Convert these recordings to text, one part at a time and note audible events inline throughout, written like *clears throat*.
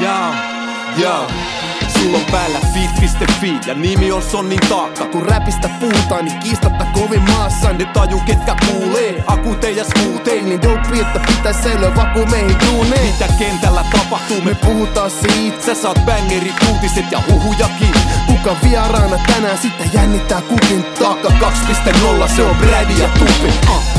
Jaa, jaa. Sulla on päällä fit.fi ja nimi on Sonnin taakka. Kun räpistä puhutaan, niin kiistatta kovin maassa. Ne taju ketkä kuulee, akute ja skuuteen Niin dope, että pitäis säilyä vaku meihin duuneen. Mitä kentällä tapahtuu, me puhutaan siitä, Sä saat bangerit, uutiset ja huhujakin. Kuka vieraana tänään? Sitten jännittää kukin Taakka. 2.0, se on Brady ja Tupi. Uh.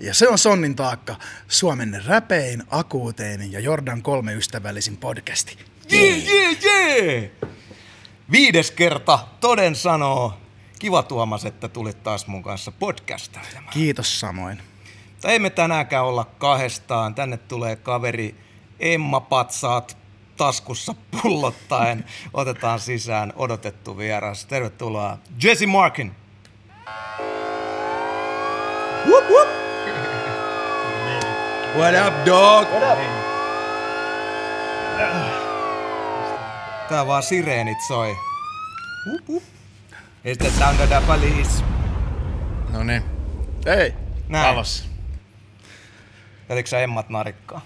Ja se on Sonnin taakka, Suomen räpein, akuutein ja Jordan 3 ystävällisin podcasti. Jee, jee, jee! Viides kerta, toden sanoo. Kiva Tuomas, että tulit taas mun kanssa podcastailemaan. Kiitos samoin. Mutta ei me tänäänkään olla kahdestaan. Tänne tulee kaveri Emma Patsaat taskussa pullottaen. Otetaan sisään odotettu vieras. Tervetuloa Jesse Markin. Whoop, whoop. What up, dog? What up? Tää vaan sireenit soi. Is the sound of the police? No niin. Ei, Näin. Alos. Jätitkö sä Emmat narikkaa?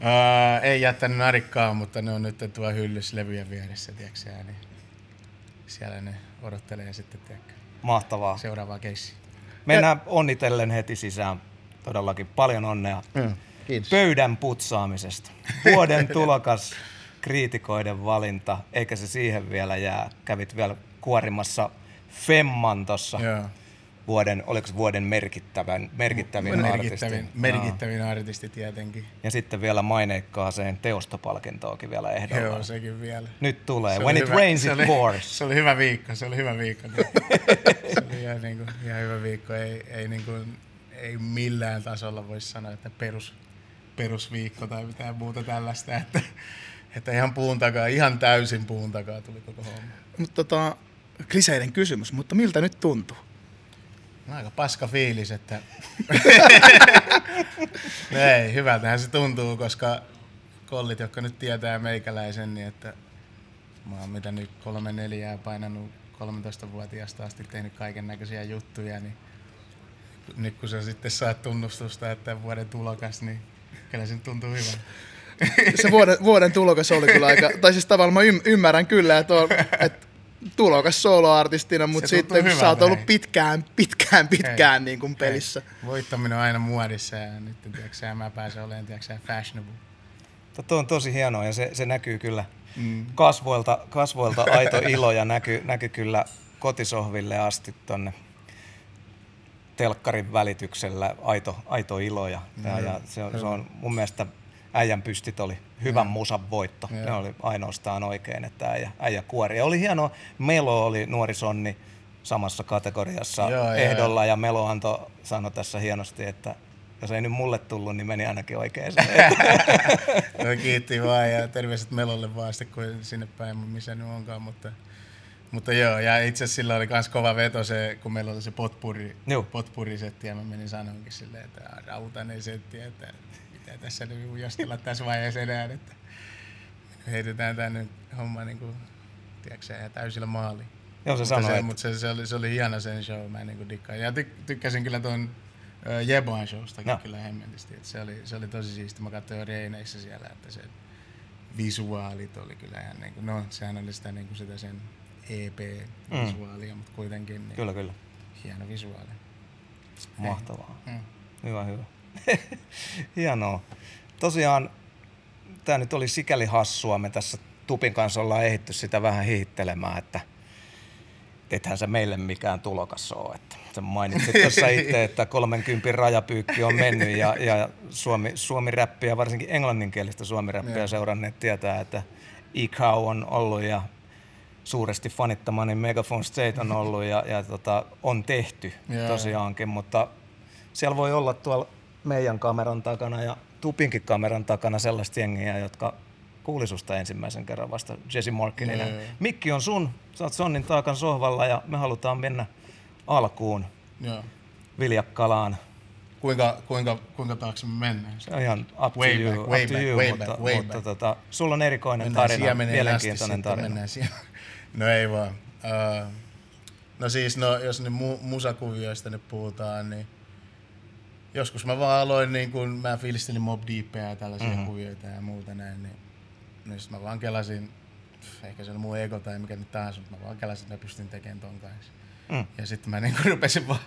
Uh, ei jättänyt narikkaa, mutta ne on nyt tuo hyllys levyjen vieressä, tiedätkö niin siellä ne odottelee sitten, tiedätkö, Mahtavaa. seuraavaa keissiä. Mennään onnitellen heti sisään. Todellakin paljon onnea Kiitos. pöydän putsaamisesta. Vuoden *laughs* tulokas, kriitikoiden valinta, eikä se siihen vielä jää. Kävit vielä kuorimassa Femman tossa Joo. vuoden, oliko se vuoden merkittävän, merkittävin, Merkittävin, artisti? merkittävin artisti tietenkin. Ja sitten vielä maineikkaaseen teostopalkintoakin vielä ehdolla. Joo, sekin vielä. Nyt tulee. Se When it hyvä- rains, se it oli- pours. Se oli hyvä viikko, se oli hyvä viikko. *laughs* se oli ihan, niin kuin, ihan hyvä viikko. Ei, ei, niin kuin, ei millään tasolla voi sanoa, että perus, perusviikko tai mitään muuta tällaista. Että, että ihan puun takaa, ihan täysin puun takaa tuli koko homma. Mutta tota, kliseiden kysymys, mutta miltä nyt tuntuu? No, aika paska fiilis, että... no ei, hyvältähän se tuntuu, koska kollit, jotka nyt tietää meikäläisen, niin että mä oon mitä nyt kolme neljää painanut 13-vuotiaasta asti tehnyt kaiken näköisiä juttuja, niin nyt kun sä sitten saat tunnustusta, että vuoden tulokas, niin kyllä se tuntuu hyvältä. Se vuoden, vuoden tulokas oli kyllä aika, tai siis tavallaan mä ym, ymmärrän kyllä, että, on, että tulokas soloartistina, mutta Se sitten kun sä oot ollut hei. pitkään, pitkään, pitkään Hei, niin kuin hei, pelissä. Voittaminen on aina muodissa ja nyt tiedätkö, sä, mä pääsen olemaan tiedätkö, sä, fashionable. Tuo on tosi hienoa ja se, se näkyy kyllä mm. kasvoilta, kasvoilta aito ilo ja näkyy, näkyy kyllä kotisohville asti tonne telkkarin välityksellä aito, aito ilo ja, ja, ja se, on, se on mun mielestä äijän pystit oli hyvän musan voitto. Ne oli ainoastaan oikein, että äijä, äijä kuori. Ja oli hienoa, Melo oli nuori sonni samassa kategoriassa Joo, ehdolla ja Melo antoi sanoi tässä hienosti, että jos ei nyt mulle tullut, niin meni ainakin oikein. *laughs* No, kiitti vaan ja terveiset Melolle vaan sitten, kun sinne päin, missä nyt onkaan, mutta, mutta joo, ja itse asiassa sillä oli myös kova veto se, kun meillä oli se potpuri, Joo. potpurisetti ja mä menin sanoinkin silleen, että "Aa, rautainen setti, että mitä tässä nyt ujostella tässä vaiheessa enää, että heitetään tänne homma niin kuin, tiedätkö, täysillä maaliin. Joo, se Mutta sanoi, se, että mutta se, se, oli, se oli hieno sen show, mä niin dikkaan. Ja tyk, tykkäsin kyllä tuon uh, Jeboan showstakin Joo. kyllä hemmetisti. että Se oli, se oli tosi siisti. Mä katsoin reineissä siellä, että se visuaalit oli kyllä ihan niin kuin, no sehän oli sitä, niin kuin sitä sen EP-visuaalia, mm. mutta kuitenkin niin kyllä, kyllä. hieno visuaali. Mahtavaa. Mm. Hyvä, hyvä. *laughs* Hienoa. Tosiaan tämä nyt oli sikäli hassua. Me tässä Tupin kanssa ollaan ehditty sitä vähän hiihittelemään, että ethän se meille mikään tulokas ole. Että sä mainitsit tuossa itse, että 30 rajapyykki on mennyt ja, ja Suomi, Suomi-räppiä, varsinkin englanninkielistä Suomi-räppiä seuranneet tietää, että E-Cow on ollut ja suuresti fanittamani Megaphone State on ollut ja, ja tota, on tehty Joo. tosiaankin, mutta siellä voi olla tuolla meidän kameran takana ja Tupinkin kameran takana sellaista jengiä, jotka kuuli susta ensimmäisen kerran vasta Jesse Markkinina. Joo, joo. Mikki on sun, sä oot Sonnin taakan sohvalla ja me halutaan mennä alkuun Joo. Viljakkalaan. Kuinka, kuinka, kuinka taakse me mennään? Se on ihan up to Way you, back, way up to back, you way mutta, back, way mutta back. tota, sulla on erikoinen Mennään tarina, mielenkiintoinen asti tarina. Sitten mennään siihen. No ei vaan. Uh, no siis, no, jos ne mu- musakuvioista nyt puhutaan, niin joskus mä vaan aloin, niin kun mä fiilistelin Mob Deepia ja tällaisia mm-hmm. kuvioita ja muuta näin, niin, niin sit mä vaan kelasin, pff, ehkä se oli mun ego tai mikä nyt tahansa, mutta mä vaan kelasin, että mä pystyn tekemään ton kanssa. Mm. Ja sitten mä niinku rupesin vaan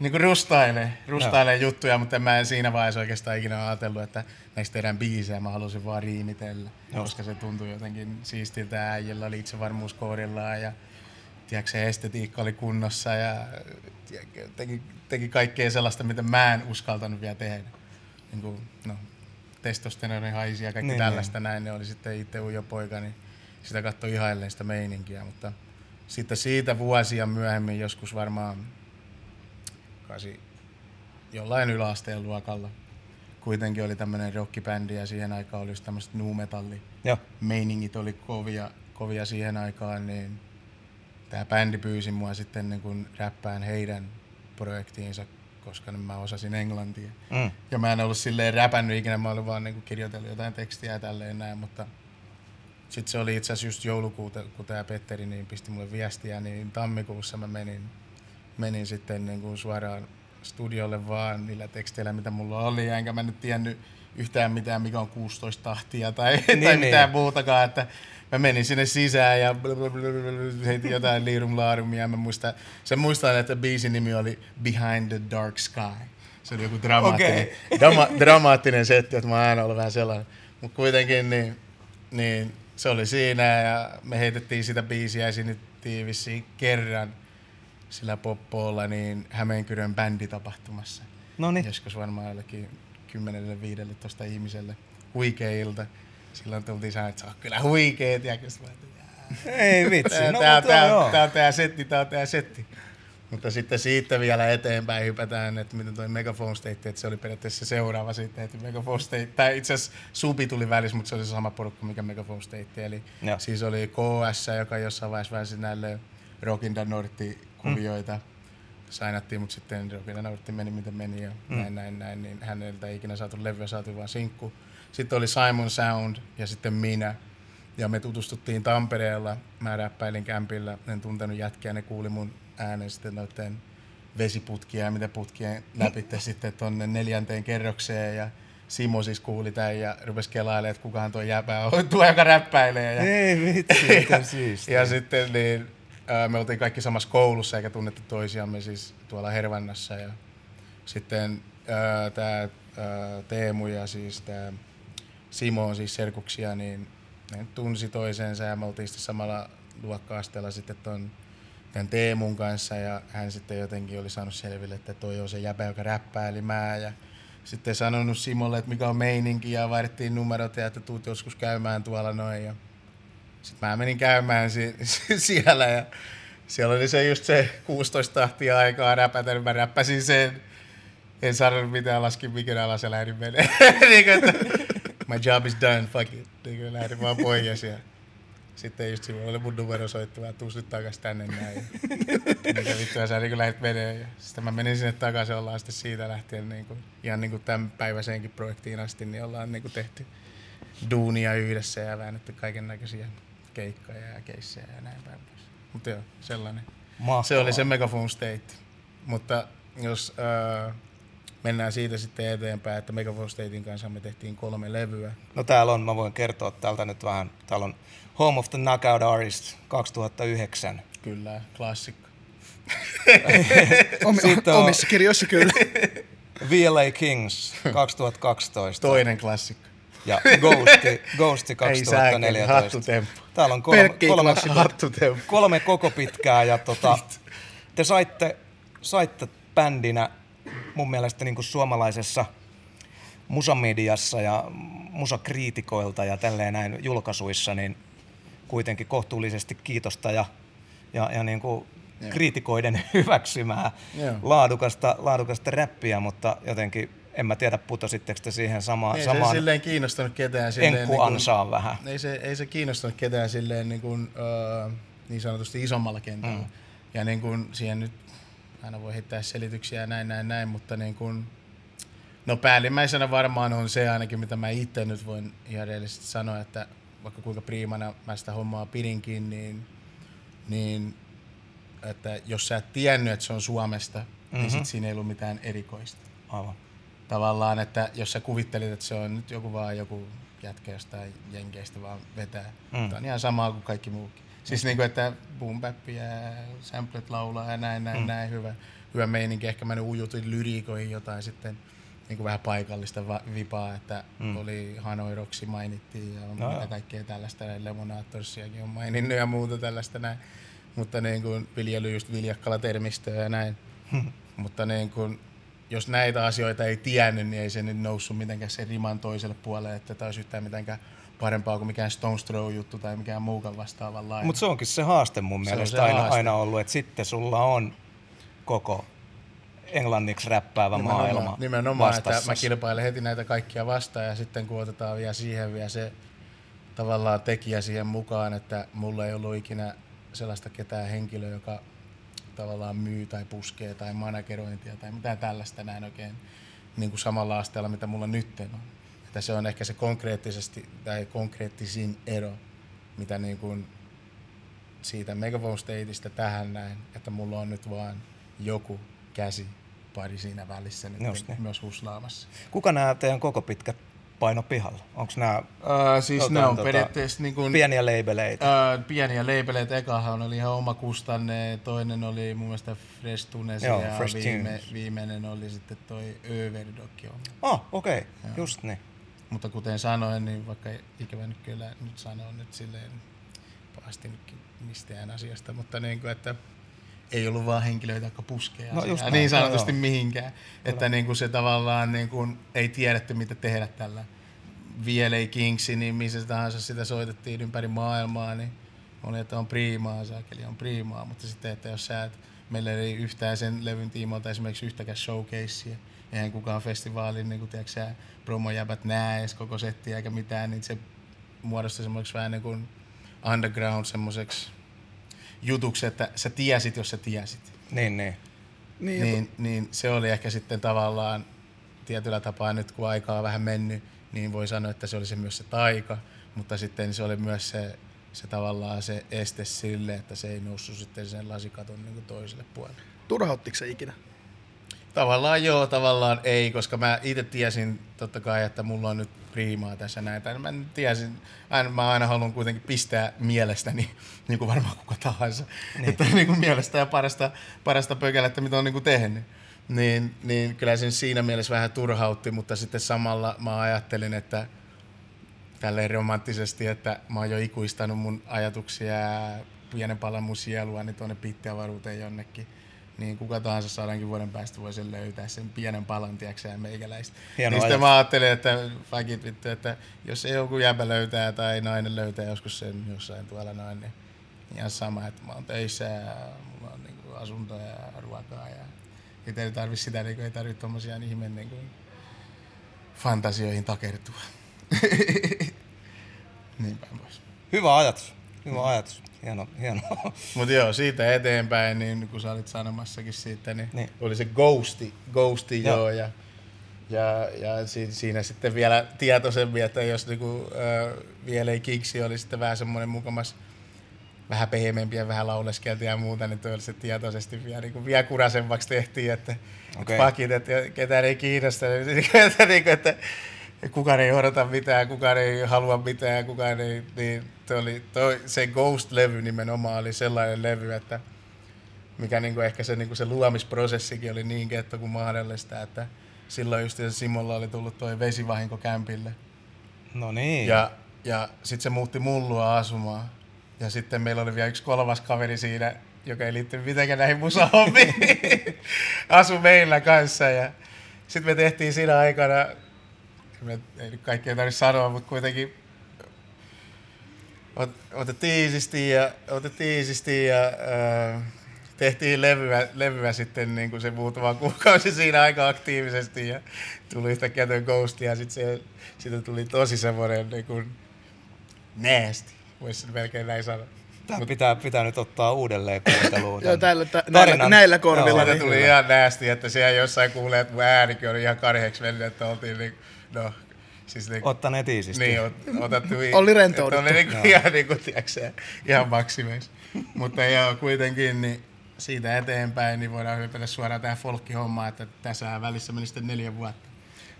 niinku rustailemaan, rustailemaan juttuja, mutta mä en siinä vaiheessa oikeastaan ikinä ajatellut, että näistä tehdään biisejä, mä halusin vaan riimitellä, Joo. koska se tuntui jotenkin siistiltä äijällä oli itsevarmuus ja tiedätkö, se estetiikka oli kunnossa ja tiedätkö, teki, teki kaikkea sellaista, mitä mä en uskaltanut vielä tehdä. Niin kuin, no, testosteroni haisi ja kaikki Niin, niin, tällaista niin. näin, ne oli sitten itse ujo poika, niin sitä katsoi ihailleen sitä meininkiä, mutta sitten siitä vuosia myöhemmin, joskus varmaan kasi, jollain yläasteen luokalla, kuitenkin oli tämmöinen rockibändi ja siihen aikaan oli tämmöiset nu metalli meiningit oli kovia, kovia siihen aikaan, niin tämä bändi pyysi mua sitten niin kun räppään heidän projektiinsa, koska mä osasin englantia. Mm. Ja mä en ollut silleen räpännyt ikinä, mä olin vaan niin kirjoitellut jotain tekstiä ja tälleen näin, mutta sitten se oli itse asiassa just joulukuuta, kun tämä Petteri niin pisti mulle viestiä, niin tammikuussa mä menin, menin sitten niin kuin suoraan studiolle vaan niillä teksteillä, mitä mulla oli, enkä mä nyt tiennyt yhtään mitään, mikä on 16 tahtia tai, niin, tai niin. mitään muutakaan, että mä menin sinne sisään ja heitin jotain liirum laarumia, mä muistan, sen muistan, että biisin nimi oli Behind the Dark Sky. Se oli joku dramaattinen, Okei. drama, dramaattinen setti, että mä oon aina ollut vähän sellainen. Mutta kuitenkin niin, niin se oli siinä ja me heitettiin sitä biisiä ja vissiin kerran sillä poppoolla niin Hämeenkyrön bänditapahtumassa. No niin. Joskus varmaan jollekin 10-15 ihmiselle huikea ilta. Silloin tultiin sanoa, että se on kyllä huikea, ajattelin, Ei vitsi. Tää, no, tää, tää, on tää setti, tää on tää setti. Mutta sitten siitä vielä eteenpäin hypätään, että miten toi Megaphone State, että se oli periaatteessa se seuraava sitten, että Megaphone State, tai itse asiassa Subi tuli välissä, mutta se oli se sama porukka, mikä Megaphone State, eli Joo. siis oli KS, joka jossain vaiheessa väänsi näille Rockinda Nortti-kuvioita, sainattiin, mutta sitten Rockinda Nortti meni miten meni ja Mm. näin, näin, näin, niin häneltä ei ikinä saatu levyä, saatiin vaan sinkku. Sitten oli Simon Sound ja sitten minä. Ja me tutustuttiin Tampereella, mä räppäilin kämpillä, en tuntenut jätkiä, ne kuuli mun äänen sitten noiden vesiputkia ja mitä putkien läpi *laughs* sitten tonne neljänteen kerrokseen ja Simo siis kuuli tämän ja rupesi kelailemaan, että kukahan tuo jäpä on, *laughs* tuo joka räppäilee. Ja, Ei vitsi, *laughs* siistiä. ja sitten niin, me oltiin kaikki samassa koulussa eikä tunnettu toisiamme siis tuolla Hervannassa. Ja sitten tämä Teemu ja siis tämä Simo on siis serkuksia, niin ne tunsi toisensa ja me oltiin sitten samalla luokka-asteella sitten ton tämän Teemun kanssa ja hän sitten jotenkin oli saanut selville, että toi on se jäbä, joka räppää, eli mä ja sitten sanonut Simolle, että mikä on meininki ja vaihdettiin numerot ja että tuut joskus käymään tuolla noin ja sitten mä menin käymään *laughs* si- siellä ja siellä oli se just se 16 tahtia aikaa räpätä, niin mä räppäsin sen. En sanonut mitään, laskin mikin alas ja lähdin menee. *laughs* niin kuin, että my job is done, fuck it. Niin kuin lähdin vaan pois ja sitten just silloin oli mun numero soittava, että tuus nyt takas tänne näin. Mitä vittua sä niin lähdit menee. Ja sitten mä menin sinne takaisin, ollaan sitten siitä lähtien niin kuin, ihan niin kuin tämän päiväiseenkin projektiin asti, niin ollaan niin kuin tehty duunia yhdessä ja väännetty kaiken näköisiä keikkoja ja keissejä ja näin päin pois. Mutta joo, sellainen. Mahtavaa. Se oli se Megaphone State. Mutta jos äh, mennään siitä sitten eteenpäin, että Megaphone Statein kanssa me tehtiin kolme levyä. No täällä on, mä voin kertoa täältä nyt vähän. Täällä on Home of the Knockout Artist 2009. Kyllä, klassikko. Sitten on- omissa kirjoissa kyllä. *laughs* VLA Kings 2012 Toinen klassikko. ja Ghosti, Ghosti Ei sääkin, 2014. Täällä on kolme, kolme. Hattutemppu. kolme koko pitkää ja tota, te saitte, saitte bändinä mun mielestä niin kuin suomalaisessa musamediassa ja musakriitikoilta ja tälleen näin julkaisuissa, niin kuitenkin kohtuullisesti kiitosta ja, ja, ja niin kuin kriitikoiden *laughs* hyväksymää laadukasta, laadukasta räppiä, mutta jotenkin en mä tiedä putositteko te siihen sama, Ei se samaan silleen kiinnostanut ketään. Silleen, enkku niin kuin- ansaan vähän. ei se, ei se kiinnostanut ketään silleen niin, kuin, uh, niin sanotusti isommalla kentällä. Mm. Ja niin kuin siihen nyt aina voi heittää selityksiä ja näin, näin, näin, mutta niin kuin, no päällimmäisenä varmaan on se ainakin, mitä mä itse nyt voin ihan rehellisesti sanoa, että vaikka kuinka priimana mä sitä hommaa pidinkin, niin, niin että jos sä et tiennyt, että se on Suomesta, mm-hmm. niin sit siinä ei ollut mitään erikoista. Aivan. Tavallaan, että jos sä kuvittelit, että se on nyt joku vaan joku jätkä jostain jenkeistä vaan vetää, Mm. mm. on ihan samaa kuin kaikki muukin. Siis niinku, että boom ja samplet laulaa ja näin, näin, Mm. näin, hyvä, hyvä meininki. Ehkä mä nyt ujutin lyriikoihin jotain sitten niin kuin vähän paikallista va- vipaa, että Mm. oli Hanoi Roksi mainittiin ja No mitä kaikkea tällaista, ja Lemonaattorsiakin on maininnut ja muuta tällaista näin. Mutta niin kuin viljely just viljakkala termistöä ja näin. Mutta niin kuin, jos näitä asioita ei tiennyt, niin ei se nyt noussut mitenkään sen riman toiselle puolelle, että tämä olisi yhtään mitenkään parempaa kuin mikään Stones Throw juttu tai mikään muukaan vastaavanlainen. Mutta se onkin se haaste mun Se mielestä se aina, haaste. aina ollut, että sitten sulla on koko englanniksi räppäävä maailma Nimenomaan, että mä kilpailen heti näitä kaikkia vastaan ja sitten kun otetaan vielä siihen vielä se tavallaan tekijä siihen mukaan, että mulla ei ollut ikinä sellaista ketään henkilöä, joka tavallaan myy tai puskee tai managerointia tai mitään tällaista näin oikein niin kuin samalla asteella, mitä mulla nyt on. Että se on ehkä se konkreettisesti tai konkreettisin ero, mitä niin kuin siitä Megaphone Stateista tähän näin, että mulla on nyt vaan joku käsi pari siinä välissä nyt niin. myös huslaamassa. Kuka nämä teidän koko pitkät paino pihalla? Onko nämä Uh, siis Tota, ne on tota, periaatteessa niin kuin, pieniä labeleita? Uh, pieniä labeleita. Ekahan oli ihan oma kustanne, toinen oli mun mielestä Fresh Tunes Joo, ja Fresh viime, Tunes. viimeinen oli sitten toi Överdokki. Ah, okei, okay. just niin. Mutta kuten sanoin, niin vaikka ikävä nyt kyllä nyt sanon nyt silleen pahasti nytkin mistään asiasta, mutta niin kuin, että ei ollut vaan henkilöitä, jotka puskee No asiaa. niin sanotusti joo. mihinkään. Että niin kuin se tavallaan niin kuin ei tiedetty, mitä tehdä tällä. VLA Kingsi, niin missä tahansa sitä soitettiin ympäri maailmaa, niin oli, että on priimaa, saakeli on priimaa, mutta sitten, että jos sä et, meillä ei yhtään sen levyn tiimoilta esimerkiksi yhtäkään showcasea, eihän kukaan festivaalin niin kuin, tiedätkö, sä, promojäbät näe edes koko settiä eikä mitään, niin se muodostui semmoiseksi vähän niin kuin underground semmoiseksi jutuksi, että sä tiesit, jos sä tiesit. Niin, niin. Niin, Niin, niin se oli ehkä sitten tavallaan tietyllä tapaa nyt kun aikaa on vähän mennyt, niin voi sanoa, että se oli se myös se taika, mutta sitten se oli myös se, se tavallaan se este sille, että se ei noussut sitten sen lasikaton niin kuin toiselle puolelle. turhauttiko se ikinä? Tavallaan joo, tavallaan ei, koska mä itse tiesin totta kai, että mulla on nyt priimaa tässä näitä. Mä nyt tiesin, aina, mä aina haluan kuitenkin pistää mielestäni, *laughs* niin kuin varmaan kuka tahansa, niin. että niin kuin mielestä ja parasta, parasta pökälettä, mitä on niin kuin tehnyt. Niin, niin kyllä se siinä mielessä vähän turhautti, mutta sitten samalla mä ajattelin, että tälleen romanttisesti, että mä oon jo ikuistanut mun ajatuksia ja pienen palan mun sielua niin tuonne pittiavaruuteen jonnekin. Niin kuka tahansa sadankin vuoden päästä voi sen löytää, sen pienen palan, tiedätkö ja meikäläistä. Hieno niin sitten mä ajattelin, että fuck it, vittu, että jos ei joku jäbä löytää tai nainen löytää joskus sen jossain tuolla noin, niin ihan sama, että mä oon töissä ja mulla on niinku asunto ja ruokaa ja itse ei tarvi sitä, niin ei tarvi tommosia ihme niin kuin fantasioihin takertua. *laughs* niin päin pois. Hyvä ajatus. Hyvä ajatus. Hieno, hieno. Mutta joo, siitä eteenpäin, niin kun sä olit sanomassakin siitä, niin, Niin. niin. oli se ghosti, ghosti Joo. joo, ja, ja, ja si, siinä sitten vielä tietoisemmin, että jos niinku, äh, vielä ei kiksi oli sitten vähän semmoinen mukamas vähän pehmeämpi ja vähän lauleskeltiin ja muuta, niin toi oli se tietoisesti vielä, niin kuin vielä kurasemmaksi tehtiin, että okay. pakit, että ketään ei kiinnosta, *laughs* että, niin kuin, että kukaan ei odota mitään, kukaan ei halua mitään, kukaan ei, niin toi oli, toi, se Ghost-levy nimenomaan oli sellainen levy, että mikä niinku ehkä se, niinku se luomisprosessikin oli niin ketto kuin mahdollista, että silloin just Simolla oli tullut toi vesivahinko kämpille. No niin. Ja, ja sitten se muutti mullua asumaan. Ja sitten meillä oli vielä yksi kolmas kaveri siinä, joka ei liittynyt mitenkään näihin musahommiin. *laughs* Asu meillä kanssa. Ja sitten me tehtiin siinä aikana, ei nyt kaikkea tarvitse sanoa, mutta kuitenkin ot, otettiin iisisti ja, otettiin iisisti ja äh, tehtiin levyä, levyä sitten niin kuin se muutama kuukausi siinä aika aktiivisesti ja tuli yhtäkkiä tuo Ghost ja sitten se, siitä tuli tosi semmoinen niin kuin nasty, voisi melkein näin sanoa. Tämä pitää, pitää nyt ottaa uudelleen kuunteluun. Joo, tällä, tä, näillä, näillä korvilla. Niin. tuli ihan nasty, että siellä jossain kuulee, että mun äänikin oli ihan karheeksi mennyt, että oltiin niin, no, siis niin, Ottaneet iisisti. niin, ot, otettu, Oli rentouduttu. Oli niinku ihan, niinku, tiiäksä, ihan maksimeissa. Mutta joo, kuitenkin niin siitä eteenpäin niin voidaan hypätä suoraan tähän folkkihommaan, että tässä välissä meni sitten neljä vuotta.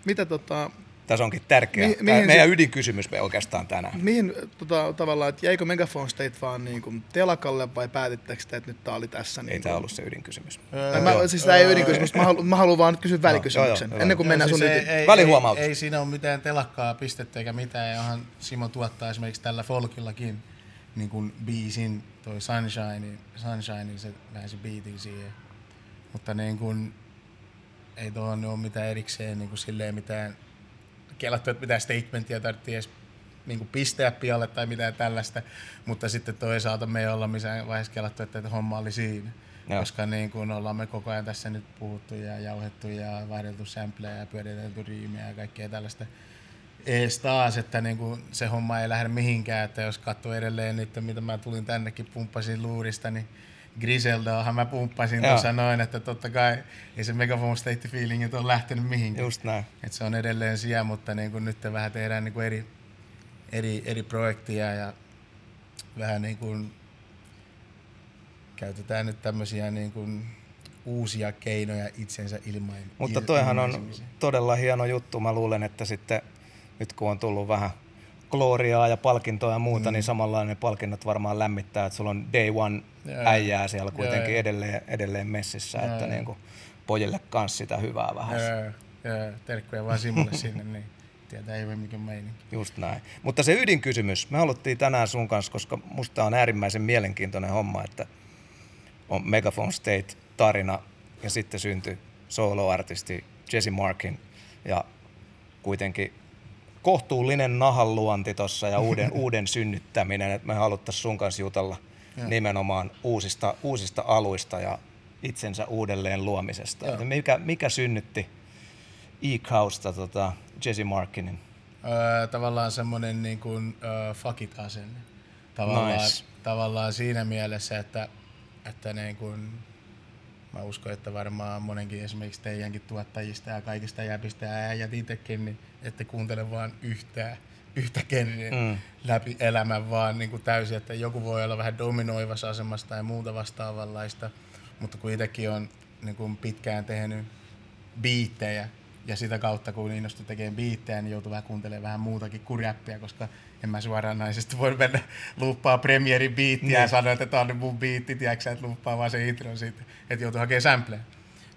mitä tota, Tässä onkin tärkeä. Mi- mihin meidän se- ydinkysymys me oikeastaan tänään. mihin tota, tavallaan, että jäikö Megaphone State vaan niin kuin telakalle vai päätittekö te, että nyt tää oli tässä? Ei Niin tämä ollut se ydinkysymys. Tai mä, siis tää ei ydinkysymys, mä haluan, mä haluan vaan nyt kysyä välikysymyksen, joo, joo, ennen kuin Joo, mennään siis sun ei, ydin. ei, Välihuomautus. ei, ei, siinä ole mitään telakkaa pistettä eikä mitään, johon Simo tuottaa esimerkiksi tällä folkillakin niin kuin biisin, toi Sunshine, Sunshine, niin se väänsi beatin siihen. Mutta niin kuin, ei tuohon ole mitään erikseen niin kuin silleen mitään kelattu, että mitään statementia tarvitsee edes niin pistää pialle tai mitään tällaista, mutta sitten toisaalta me ei olla missään vaiheessa kelattu, että, että homma oli siinä. Joo. Koska niin kuin ollaan me koko ajan tässä nyt puhuttu ja jauhettu ja vaihdeltu sampleja ja pyöritelty riimiä ja kaikkea tällaista ees taas, että niin kuin se homma ei lähde mihinkään, että jos katsoo edelleen nyt, mitä mä tulin tännekin, pumppasin luurista, niin Griseldaahan mä pumppasin tuossa noin, että totta kai ei se Megaphone State feelingit ole lähtenyt mihinkään. Just näin. Et se on edelleen siellä, mutta niin kuin nyt vähän tehdään niin kuin eri, eri, eri projektia ja vähän niin kuin käytetään nyt tämmöisiä niin kuin uusia keinoja itsensä ilman. Mutta toihan on todella hieno juttu. Mä luulen, että sitten nyt kun on tullut vähän gloriaa ja palkintoa ja muuta, mm. niin samanlainen palkinnot varmaan lämmittää, että sulla on day one Joo. äijää siellä kuitenkin Joo. edelleen, edelleen messissä, Joo. että niin kuin pojille kanssa sitä hyvää vähän. Joo, joo, terkkuja vaan Simolle sinne, niin tietää ei mikä meininki. Just näin. Mutta se ydinkysymys, me haluttiin tänään sun kanssa, koska musta on äärimmäisen mielenkiintoinen homma, että on Megaphone State tarina ja sitten syntyi soloartisti Jesse Markin ja kuitenkin kohtuullinen nahanluonti tuossa ja uuden, *laughs* uuden synnyttäminen, että me haluttaisiin sun kanssa jutella Joo. nimenomaan uusista, uusista aluista ja itsensä uudelleen luomisesta. Että Mikä, mikä synnytti E-Kausta tota, Jesse Markinin? Öö, tavallaan semmoinen niin kuin, öö, fuck it asenne. Tavallaan, Nice. tavallaan siinä mielessä, että, että niin kuin, mä uskon, että varmaan monenkin esimerkiksi teidänkin tuottajista ja kaikista jäpistä ja äijät itsekin, niin ette kuuntele vaan yhtään, yhtä Mm. läpi elämän, vaan niin kuin täysin, että joku voi olla vähän dominoivassa asemassa tai muuta vastaavanlaista, mutta kun itsekin on niin kuin pitkään tehnyt biittejä ja sitä kautta kun innostui tekemään biittejä, niin joutui vähän kuuntelemaan vähän muutakin kuin koska en mä suoranaisesti voi mennä luuppaa premierin biittiä ja Niin. sanoa, että tämä on nyt mun biitti, tiedätkö että luuppaa vaan se intro siitä, että joutuu hakemaan sampleja.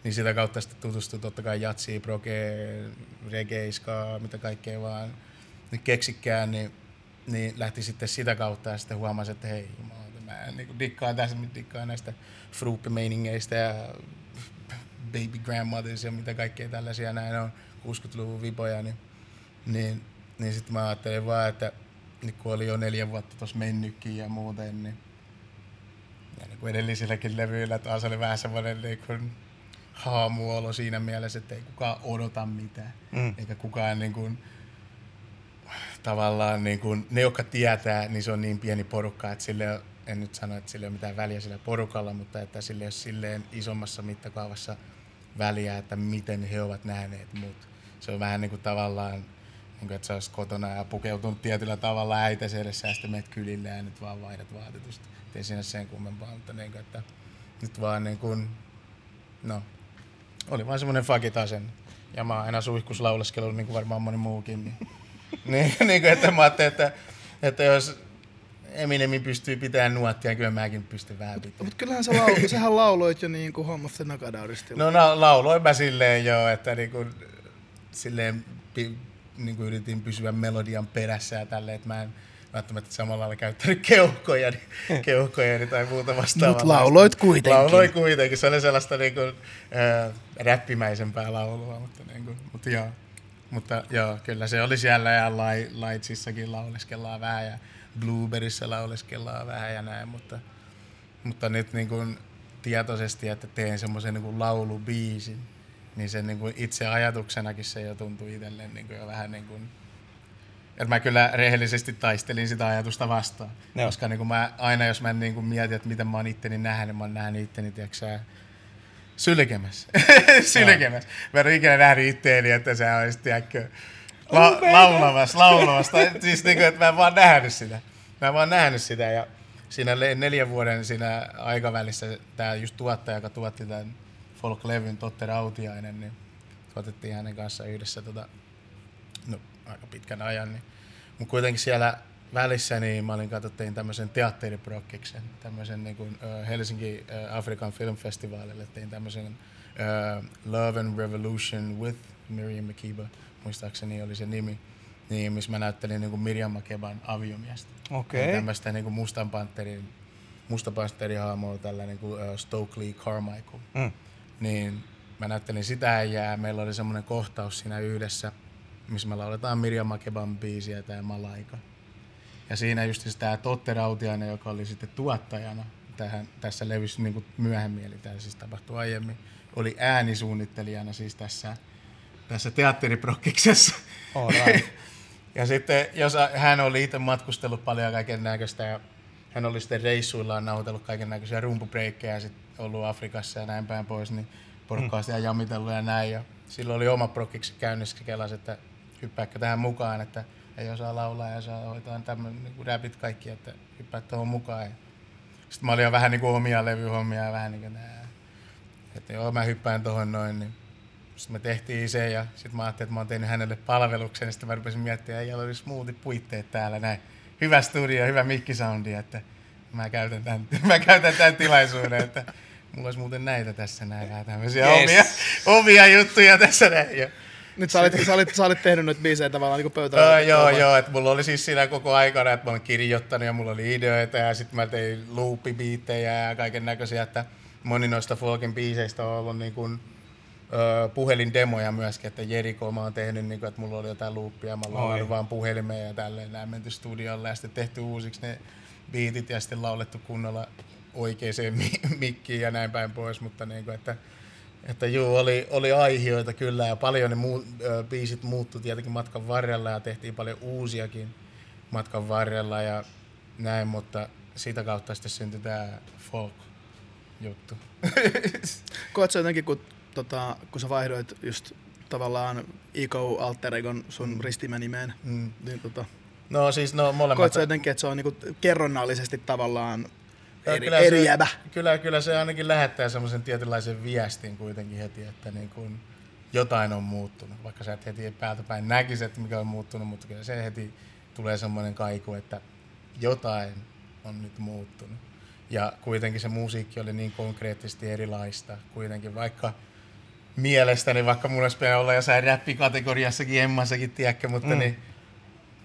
Niin sitä kautta sitten tutustui totta kai jatsiin, progeen, reggae, ska, mitä kaikkea vaan nyt keksikään, niin, niin lähti sitten sitä kautta ja sitten huomasi, että hei, jumalauta, mä niin dikkaan tässä, dikkaan näistä fruuppimeiningeistä ja baby grandmothers ja mitä kaikkea tällaisia näin on, 60-luvun vipoja, niin, niin, niin sitten mä ajattelin vaan, että nyt kun oli jo neljä vuotta tuossa mennytkin ja muuten, niin, ja niin kuin edellisilläkin levyillä taas oli vähän semmoinen niin kuin haamuolo siinä mielessä, että ei kukaan odota mitään, Mm. eikä kukaan niin kuin, tavallaan niin kuin, ne, jotka tietää, niin se on niin pieni porukka, että sille en nyt sano, että sillä ei ole mitään väliä sillä porukalla, mutta että sille ei ole silleen isommassa mittakaavassa väliä, että miten he ovat nähneet mut. Se on vähän niin kuin tavallaan, niin kuin, että sä olisit kotona ja pukeutunut tietyllä tavalla äitäsi edessä ja sitten menet kylille ja nyt vaan vaihdat vaatetusta. Et Ei siinä sen kummempaa, mutta niin kuin, että nyt vaan niin kuin, no, oli vaan semmoinen fakit asenne. Ja mä oon aina suihkus lauleskellut niin kuin varmaan moni muukin. Niin, *laughs* niin, niin kuin, että mä ajattelin, että, että jos Eminemin pystyy pitämään nuottia, niin kyllä mäkin pystyn vähän pitämään. Mutta kyllähän sä laul, *laughs* sähän lauloit jo niin kuin the Nagadaurista. No na, lauloin mä silleen jo, että niinku, silleen pi, niinku yritin pysyä melodian perässä ja tälleen, että mä en välttämättä samalla lailla käyttänyt keuhkoja, *laughs* keuhkoja tai muuta vastaavaa. Mut lauloit kuitenkin. Lauloin kuitenkin, se oli sellaista niinku, äh, räppimäisempää laulua, mutta, niinku, mutta joo. Mutta joo, kyllä se oli siellä ja Lai- Lightsissakin lauleskellaan vähän ja Blueberryssä lauleskellaan vähän ja näin, mutta, mutta nyt niin kuin tietoisesti, että teen semmoisen niin kuin laulubiisin, niin sen niin kuin itse ajatuksenakin se jo tuntui itselle niin kuin jo vähän niin kuin, että mä kyllä rehellisesti taistelin sitä ajatusta vastaan. Joo. Koska niin kuin mä, aina jos mä niin kuin mietin, että miten mä oon itteni nähnyt, niin mä oon nähnyt itteni, tiedätkö sä, sylkemässä. *laughs* sylkemässä. Mä en ole ikinä nähnyt itteeni, että sä olisit, tiedätkö, la- laulamassa, laulamassa. Siis niin kuin, että mä en vaan nähnyt sitä. Mä en vaan nähnyt sitä ja siinä neljän vuoden siinä aikavälissä tämä just tuottaja, joka tuotti tämän folk-levyn, Totte Rautiainen, niin tuotettiin hänen kanssa yhdessä tota aika pitkän ajan. Niin. Mutta kuitenkin siellä välissä niin mä olin katsottiin tämmöisen teatteriprokkiksen, tämmöisen niin kuin, uh, Helsinki uh, African Film Festivalille tein tämmöisen uh, Love and Revolution with Miriam Makeba, muistaakseni oli se nimi, niin, missä mä näyttelin niin kuin Miriam Makeban aviomiestä. Okei. Niin Tämmöistä niin kuin Mustan Panterin, Musta tällä niin kuin, uh, Stokely Carmichael. Mm. Niin mä näyttelin sitä ja meillä oli semmoinen kohtaus siinä yhdessä, missä me lauletaan Miriam Makeban biisiä tää Malaika. Ja siinä just tämä Totte Rautiainen, joka oli sitten tuottajana tähän, tässä levyssä niin myöhemmin, eli tämä siis tapahtui aiemmin, oli äänisuunnittelijana siis tässä, tässä teatteriprokkiksessa. All right. *laughs* ja sitten jos hän oli itse matkustellut paljon kaiken näköistä ja hän oli sitten reissuillaan nauhoitellut kaiken näköisiä rumpubreikkejä ja sitten ollut Afrikassa ja näin päin pois, niin porukka on sitä jammitellut ja näin. Ja silloin oli oma prokkiksi käynnissä, kelas, että hyppääkö tähän mukaan, että ei osaa laulaa ja saa hoitaa tämmöinen niin räpit kaikki, että hyppää tuohon mukaan. Ja sitten mä olin jo vähän niin kuin omia levyhommia ja vähän niin kuin nää. Että joo, mä hyppään tuohon noin, niin sitten me tehtiin se ja sitten mä ajattelin, että mä oon tehnyt hänelle palveluksen, sitten mä rupesin miettimään, että oli smoothit puitteet täällä näin. Hyvä studio, hyvä mikkisoundi, että mä käytän tämän, *laughs* mä käytän tämän tilaisuuden, että mulla olisi muuten näitä tässä näin, vähän tämmöisiä Yes. omia, omia juttuja tässä näin. Ja, Nyt sä olit, sä olit, sä olit tehnyt noita biisejä tavallaan niin Öö, pöytään. joo, joo, että mulla oli siis siinä koko aikana, että mä olin kirjoittanut ja mulla oli ideoita ja sitten mä tein loopibiittejä ja kaiken näköisiä, että moni noista folkin biiseistä on ollut niin kuin, öö, puhelindemoja myöskin, että Jeriko mä oon tehnyt, niin kuin, että mulla oli jotain loopia, mä laulanut vaan puhelimeen ja tälleen, näin menty studiolle ja sitten tehty uusiksi ne biitit ja sitten laulettu kunnolla oikeaan mi- mikkiin ja näin päin pois, mutta niin kuin, että että juu, oli, oli aihioita kyllä ja paljon ne muu, ö, biisit muuttui tietenkin matkan varrella ja tehtiin paljon uusiakin matkan varrella ja näin, mutta sitä kautta sitten syntyi tämä folk-juttu. *laughs* Koet sä jotenkin, kun, tota, kun sä vaihdoit just tavallaan Ego Alter Egon sun ristimänimeen, Mm. niin tota, No siis no molemmat... koet sä jotenkin, että se on niinku kerronnallisesti tavallaan eri, kyllä se, jäbä? Kyllä, kyllä se ainakin lähettää semmoisen tietynlaisen viestin kuitenkin heti, että niin kuin jotain on muuttunut. Vaikka sä et heti päältä päin näkisi, että mikä on muuttunut, mutta kyllä se heti tulee semmoinen kaiku, että jotain on nyt muuttunut. Ja kuitenkin se musiikki oli niin konkreettisesti erilaista. Kuitenkin vaikka mielestäni, vaikka mulla olisi olla jossain räppikategoriassakin, Emmassakin, tiedätkö, mutta mm. niin,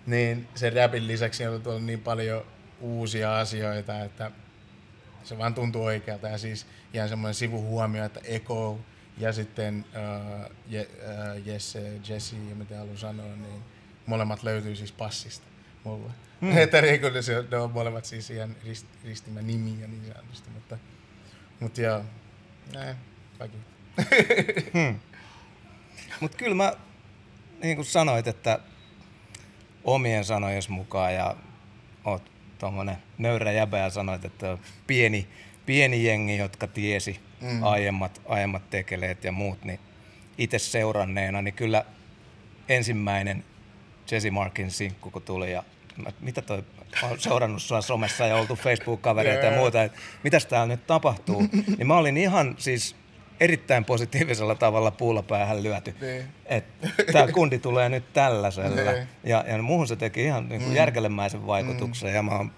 niin sen räpin lisäksi on tullut niin paljon uusia asioita, että se vaan tuntuu oikealta. Ja siis ihan semmoinen sivuhuomio, että Eko ja sitten uh, Je, uh, Jesse, Jesse ja mitä haluan sanoa, niin molemmat löytyy siis passista mulle. Mm. *laughs* Että se- ne on molemmat siis ihan rist, ristimä nimiä niin sanotusti, mutta, mutta joo, näin, kaikki. *laughs* Mutta kyllä mä, niin kuin sanoit, että omien sanojen mukaan ja oot tuommoinen nöyrä jäbä ja sanoit, että pieni, pieni jengi, jotka tiesi mm. aiemmat, aiemmat tekeleet ja muut, niin itse seuranneena, niin kyllä ensimmäinen Jesse Markin sinkku, kun tuli ja mä, mitä toi, mä oon seurannut sua somessa ja oltu Facebook-kavereita ja muuta, että mitäs täällä nyt tapahtuu, *laughs* niin mä olin ihan siis erittäin positiivisella tavalla puulla päähän lyöty. Niin. Tämä kundi tulee nyt tällaisella. Niin. Ja, ja muuhun se teki ihan niin kuin järkelemäisen vaikutuksen. Ja mä oon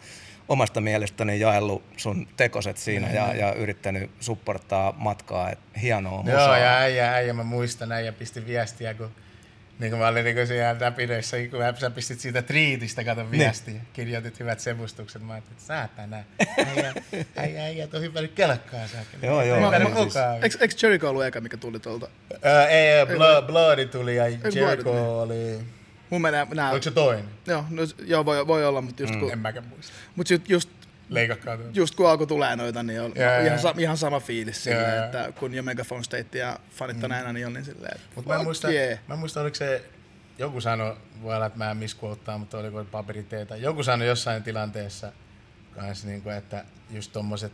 omasta mielestäni jaellut sun tekoset siinä ja, ja yrittänyt supporttaa matkaa. Et hienoa musaa. Joo, ja äijä, äijä, mä muistan, äijä pisti viestiä, kun niin kuin mä olin niin siellä räpinöissä, kun sä pistit siitä triitistä, kato viestiä, kirjoitit hyvät sevustukset, mä ajattelin, että saattaa näin. Äijä, äijä, äijä, on hypännyt kelkkaa säkellä. Joo, joo. Mä, mä, siis- eikö, eikö Jericho ollut eka, mikä tuli tuolta? Öö, ei, ei, Blood, Bloodi tuli ja Jericho tuli. oli... Mun menee nää... Oliko se toinen? Joo, no, joo voi, voi olla, mutta just, En kun, mäkään muista. mut just, just, Leikakkaa just kun alkoi tulee noita, niin on joo. ihan, sa, ihan sama fiilis Joo, silleen, että kun jo Megaphone State ja fanittaneena, niin on niin silleen, että Mutta mä en fuck muista, yeah. mä en muista, oliko se, joku sanoi, voi olla, että mä en misquoteaa, mutta oliko paperiteeta. Joku sanoi jossain tilanteessa kanssa, niin kuin, että just tommoset,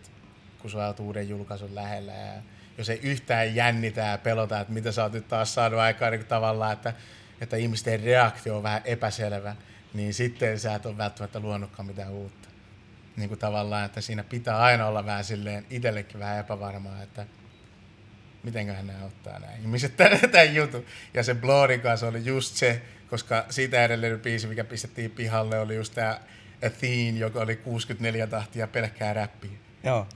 kun sä oot uuden julkaisun lähellä ja jos ei yhtään jännitä ja pelota, että mitä sä oot nyt taas saanut aikaan niin tavallaan, että, että ihmisten reaktio on vähän epäselvä, niin sitten sä et ole välttämättä luonutkaan mitään uutta. Niin kuin tavallaan, että siinä pitää aina olla vähän silleen itsellekin vähän epävarmaa, että mitenköhän nämä ottaa nämä ihmiset tämän, tämän jutun. Ja se Bloodin kanssa oli just se koska siitä edellinen biisi, mikä pistettiin pihalle, oli just tää Athene, joka oli 64 tahtia pelkkää räppiä. Joo.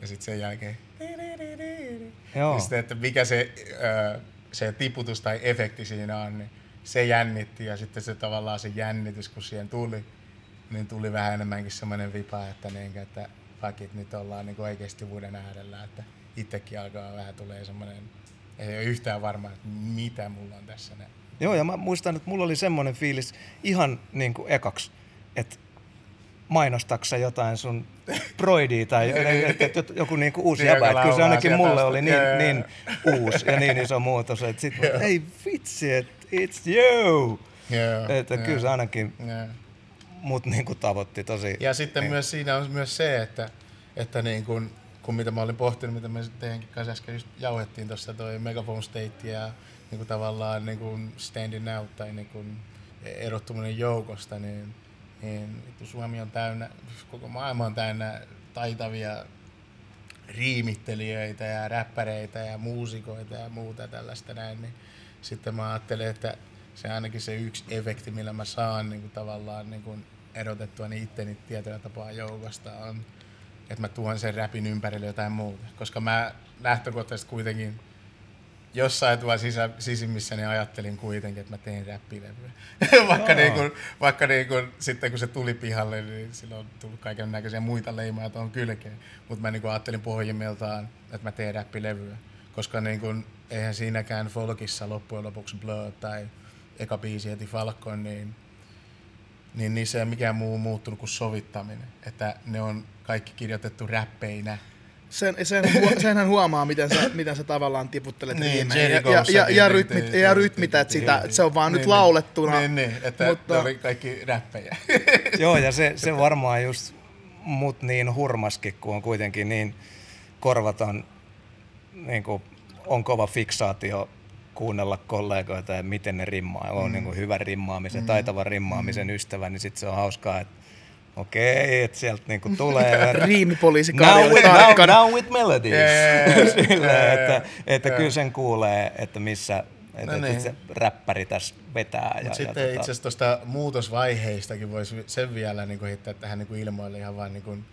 Ja sitten sen jälkeen... Joo. Ja sitten, että mikä se, se tiputus tai efekti siinä on, niin se jännitti ja sitten se tavallaan se jännitys, kun siihen tuli, niin tuli vähän enemmänkin semmoinen vipa, että, niin, että fuck it, nyt ollaan niin oikeasti vuoden äärellä, että itsekin alkaa vähän tulee semmoinen, ei ole yhtään varma, että mitä mulla on tässä näin. Joo, ja mä muistan, että mulla oli semmoinen fiilis ihan niin kuin ekaksi, että mainostaksä jotain sun broidia tai *laughs* että, joku niin kuin uusi Niin, jäbä. Että kyllä se ainakin mulle oli niin, niin *laughs* uusi ja niin iso muutos, että sit ei vitsi, että it's you! Joo, Että joo, kyllä se ainakin joo. mut niin kuin tavoitti tosi. Ja sitten niin. myös siinä on myös se, että, että niin kun, kun mitä mä olin pohtinut, mitä me teidänkin kanssa äsken just jauhettiin tuossa toi Megaphone State ja niin kuin tavallaan niin kuin standing out tai niin kuin erottuminen joukosta, niin, niin vittu Suomi on täynnä, koko maailma on täynnä taitavia riimittelijöitä ja räppäreitä ja muusikoita ja muuta tällaista näin, niin sitten mä ajattelen, että se ainakin se yksi efekti, millä mä saan niin kuin tavallaan niin kuin erotettua niin itteni tietyllä tapaa joukosta on, että mä tuon sen räpin ympärille jotain muuta. Koska mä lähtökohtaisesti kuitenkin jossain tuolla sisä, sisimmissäni ajattelin kuitenkin, että mä tein räppilevyä. *laughs* vaikka, niin kuin, vaikka niin kuin, sitten kun se tuli pihalle, niin silloin on tullut kaiken näköisiä muita leimoja tuohon kylkeen. Mutta mä niin kuin ajattelin pohjimmiltaan, että mä teen räppilevyä. Koska niin kuin, eihän siinäkään folkissa loppujen lopuksi Blur tai eka biisi heti Falcon, niin, niin niissä ei ole mikään muu muuttunut kuin sovittaminen. Että ne on kaikki kirjoitettu räppeinä. Sen, sen, senhän huomaa, miten sä, miten sä tavallaan tiputtelet Niin, ja, ja, ja, ja, rytmit, ja rytmität sitä, että se on vaan niin, nyt niin. laulettuna. Niin, niin, että Mutta- oli kaikki räppejä. *laughs* Joo, ja se, se varmaan just mut niin hurmaskin, kun on kuitenkin niin korvaton, niin kuin on kova fiksaatio kuunnella kollegoita ja miten ne rimmaa. On mm. niin kuin hyvä rimmaamisen, mm. taitavan rimmaamisen mm. ystävä, niin sitten se on hauskaa, että okei, että sieltä niin kuin tulee. *laughs* Riimipoliisi Now with, now, now with melodies. Jee, *laughs* Silleen, jee, että, että jee. kyllä sen kuulee, että missä että, No niin. se räppäri tässä vetää. Mutta ja, sitten ja, itse asiassa tuosta muutosvaiheistakin voisi sen vielä niin kuin heittää tähän niin kuin ilmoille ihan vain niin kuin,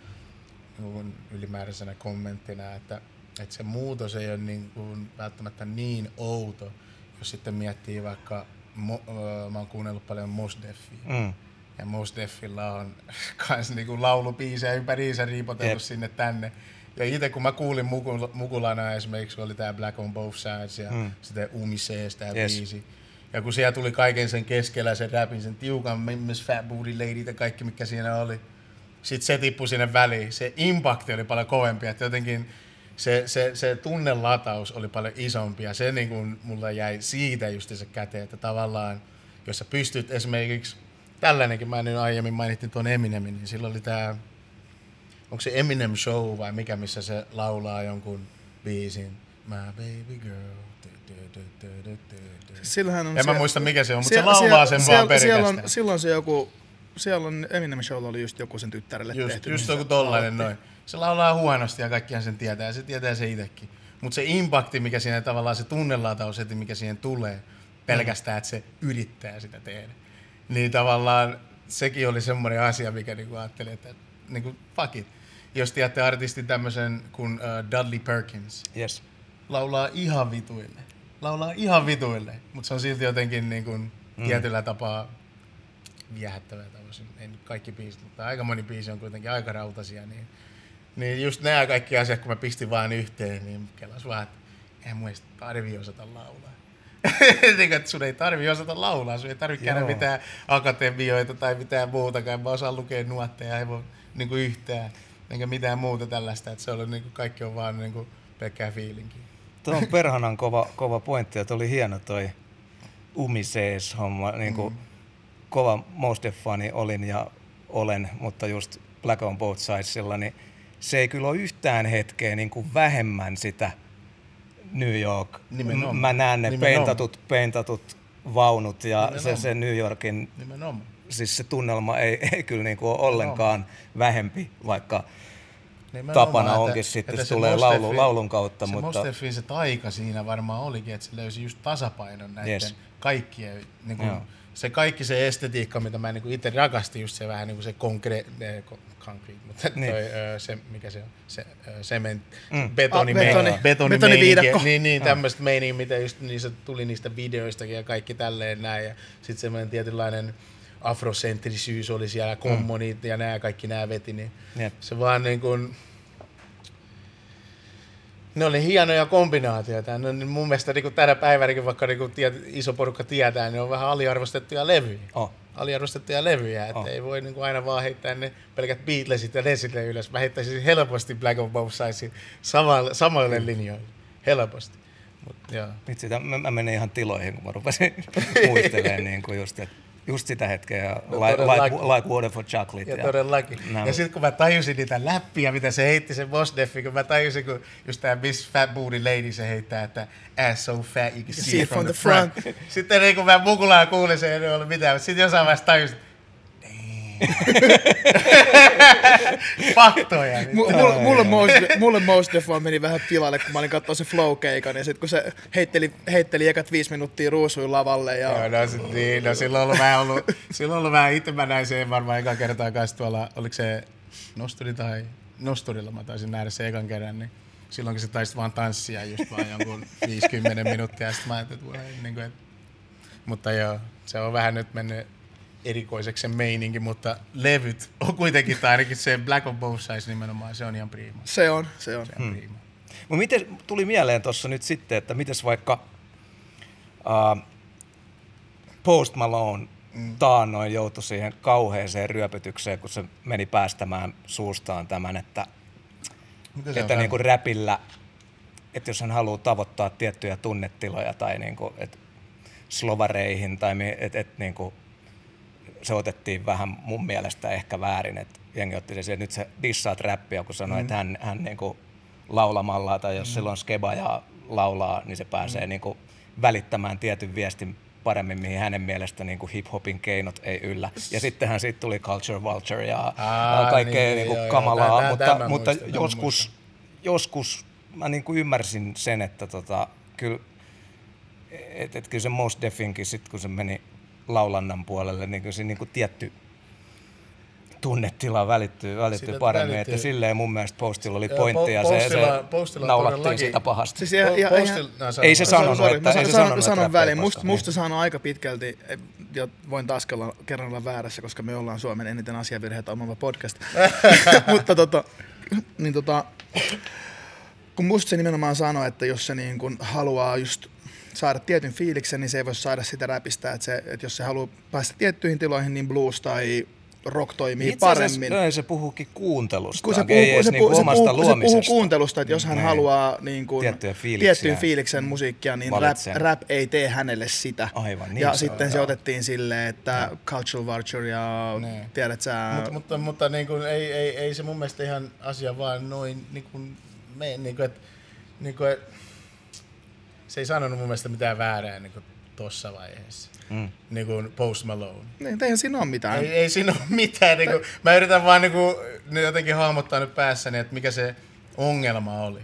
niin kuin ylimääräisenä kommenttina, että, että se muutos ei ole niin kuin välttämättä niin outo, jos sitten miettii vaikka, mo, öö, mä oon kuunnellut paljon Mos Defia, Mm. ja Mos Defillä on *laughs* kans niinku laulubiisejä ympäriinsä riipotellut Jep. sinne tänne. Ja itse kun mä kuulin mukul, Mukulana esimerkiksi, oli tää Black on Both Sides ja Mm. mm. sitten Umisees tää Yes. biisi. Ja kun siellä tuli kaiken sen keskellä sen rapin, sen tiukan Miss Fat Booty Lady ja kaikki mikä siinä oli. Sitten se tippui sinne väliin. Se impakti oli paljon kovempi, että jotenkin se, se, se tunnelataus oli paljon isompi ja se niin kuin mulla jäi siitä just se käteen, että tavallaan jos sä pystyt esimerkiksi, tällainenkin mä nyt aiemmin mainittiin tuon Eminemin, niin silloin oli tää, onko se Eminem Show vai mikä, missä se laulaa jonkun biisin, My baby girl. Sillähän on En mä se- muista mikä se on, mutta se siellä- laulaa siellä- sen vaan siellä- siellä pelkästään. on, silloin se joku, siellä on Eminem Showlla oli just joku sen tyttärelle Just, tehty. just niin joku tollainen noin. Se laulaa huonosti ja kaikkihan sen tietää ja se tietää se itsekin. Mutta se impakti, mikä siinä tavallaan se tunnelataus heti, mikä siihen tulee, pelkästään, että se yrittää sitä tehdä. Niin tavallaan sekin oli semmoinen asia, mikä niinku ajattelin, että niinku, fuck it. Jos tiedätte artistin tämmöisen kuin uh, Dudley Perkins, Yes. laulaa ihan vituille. Laulaa ihan vituille, mutta se on silti jotenkin niin kuin mm. tietyllä tapaa viehättävää tämmöisen. Ei nyt kaikki biisit, mutta aika moni biisi on kuitenkin aika rautasia. Niin, niin just nämä kaikki asiat, kun mä pistin vaan yhteen, niin kelas vaan, että eihän mun edes tarvi osata laulaa. *laughs* niin, että sun ei tarvi osata laulaa, sun ei tarvi käydä Joo. mitään akatemioita tai mitään muutakaan. Mä osaan lukea nuotteja, ei voi niin kuin yhtään, eikä mitään muuta tällaista. Että se on niin kuin, kaikki on vaan niin kuin, pelkkää fiilinkiä. Tuo on perhanan kova, kova pointti tuo oli hieno toi Umisees-homma. Niin kuin mm. Kova Most olin ja olen, mutta just Black on Both Sidesilla, niin se ei kyllä ole yhtään hetkeä niin kuin vähemmän sitä New York. Nimenomaan. Mä näen ne Nimenomaan. peintatut, peintatut vaunut ja se, Nimenomaan. se New Yorkin, Nimenomaan. siis se tunnelma ei, *laughs* ei kyllä niin kuin ole ollenkaan vähempi, vaikka Nimenomaan, tapana että- onkin että sitten, se se tulee laulu, Mos-Deffi- laulun kautta, se mutta Mosteffin se taika siinä varmaan olikin, että se löysi just tasapainon näiden Yes. kaikkien, niin kuin, Joo. se kaikki se estetiikka, mitä mä niin itse rakastin, just se vähän niin kuin se konkre, eh, ko- concrete, mutta Niin. toi, se, mikä se on, se sement, Mm. mm. betoni, Ah, betoni, betoni. betoni. Niin, niin tämmöistä meininkiä, mitä just niistä tuli niistä videoistakin ja kaikki tälleen näin. Ja sitten semmoinen tietynlainen afrosentrisyys oli siellä, kommunit ja nämä kaikki nämä veti, niin Jep. se vaan niin kuin, ne oli hienoja kombinaatioita. Ne on mun mielestä niin tänä päivänäkin, vaikka niin tiet, iso porukka tietää, ne on vähän aliarvostettuja levyjä. Oh. Aliarvostettuja levyjä, että Oh. ei voi niin kuin aina vaan heittää ne pelkät Beatlesit ja ne sille ylös. Mä heittäisin helposti Black of Both Sidesin samalle, samoille linjoille. Helposti. Mut, joo. Vitsi, tää- mä, mä menin ihan tiloihin, kun mä rupesin *laughs* muistelemaan *laughs* niin kuin just, et, just sitä hetkeä. Ja No like, like, like water for chocolate. Ja todellakin. Nämä- Ja sitten kun mä tajusin niitä läppiä, mitä se heitti se Boss Deffi, kun mä tajusin, kun just tää Miss Fat Booty Lady se heittää, että ass so fat you can see, it from, the front. sitten niin kun mä mukulaan kuulin se, ei ollut mitään, mutta sitten jossain vaiheessa tajusin. *laughs* Faktoja. M- mulle, mulle, most, mulle Most meni vähän pilalle, kun mä olin katsoa se flow-keikan, ja sitten kun se heitteli, heitteli ekat viisi minuuttia ruusuin lavalle, ja Joo, no, sit, niin, no silloin ollut vähän ollut, silloin ollut vähän, itse mä näin sen varmaan ekan kertaa kanssa tuolla, oliko se Nosturi tai Nosturilla mä taisin nähdä sen ekan kerran, niin silloinkin se taisit vaan tanssia just vaan jonkun 50 minuuttia, ja sitten mä ajattelin, että, niin kuin, että mutta joo, se on vähän nyt mennyt erikoiseksi se meininki, mutta levyt on kuitenkin, tai ainakin se Black of Both Sides nimenomaan, se on ihan prima. se on, se on. Se on prima. Mutta miten tuli mieleen tuossa nyt sitten, että mites vaikka uh, Post Malone mm. taannoin joutui siihen kauheeseen ryöpytykseen, kun se meni päästämään suustaan tämän, että, että sanonut? niinku räpillä, että jos hän haluaa tavoittaa tiettyjä tunnetiloja tai niinku, et slovareihin tai et, et niinku, se otettiin vähän mun mielestä ehkä väärin, että jengi otti sen, siihen, että nyt se dissaat räppiä, kun sanoi, mm. että hän, hän niinku laulamalla tai jos mm. silloin skeba ja laulaa, niin se pääsee mm. niinku välittämään tietyn viestin paremmin, mihin hänen mielestä niinku hip-hopin keinot ei yllä. Ja sittenhän siitä tuli Culture Vulture ja Aa, kaikkea niin, niinku joo, joo. kamalaa, Tän- mutta, tän mä mutta muistan, joskus, joskus mä niinku ymmärsin sen, että tota, kyllä et, et kyllä se Mos Definkin, sit kun se meni laulannan puolelle, niin kyllä se niinku tietty tunnetila välittyy, välittyy Siitä paremmin. välittyy. Että silleen mun mielestä Postilla oli pointti ja Po- se, se Postilla- Postilla on naulattiin sitä pahasti. Siis ihan, ihan, ihan, Postil- no, Ei se vaan. sanonut, Sorry, että, ei se sanon, sanonut, sanon väliin. Musta, koskaan. musta sanon aika pitkälti, eh, ja voin taas olla, kerran olla väärässä, koska me ollaan Suomen eniten asiavirheitä omava podcast. *laughs* *laughs* Mutta tota, niin tota, kun musta se nimenomaan sanoi, että jos se niin kun haluaa just saada tietyn fiiliksen, niin se ei voi saada sitä räpistä. Että, se, että jos se haluaa päästä tiettyihin tiloihin, niin blues tai rock toimii Itse asiassa paremmin. ei, se puhuukin kuuntelusta, kun se ei puhuu, edes se, niinku puhuu, se, omasta puhuu, se puhuu luomisesta. kuuntelusta, että jos hän Niin. haluaa niin kuin, tiettyyn fiiliksen musiikkia, niin rap, rap ei tee hänelle sitä. Aivan, niin ja se sitten on, se otettiin silleen, että cultural vulture ja Niin. tiedät sä... Mutta, mutta, mutta niin kuin, ei, ei, ei, se mun mielestä ihan asia vaan noin niin kuin, me, niin kuin, että, niin kuin, että, se ei sanonut mun mielestä mitään väärää niin kuin, tossa vaiheessa. Mm. Niin kuin Post Malone. niin, eihän siinä ole mitään. Ei, ei siinä ole mitään. Niin kuin, mä yritän vaan niin kuin, nyt jotenkin hahmottaa nyt päässäni, että mikä se ongelma oli.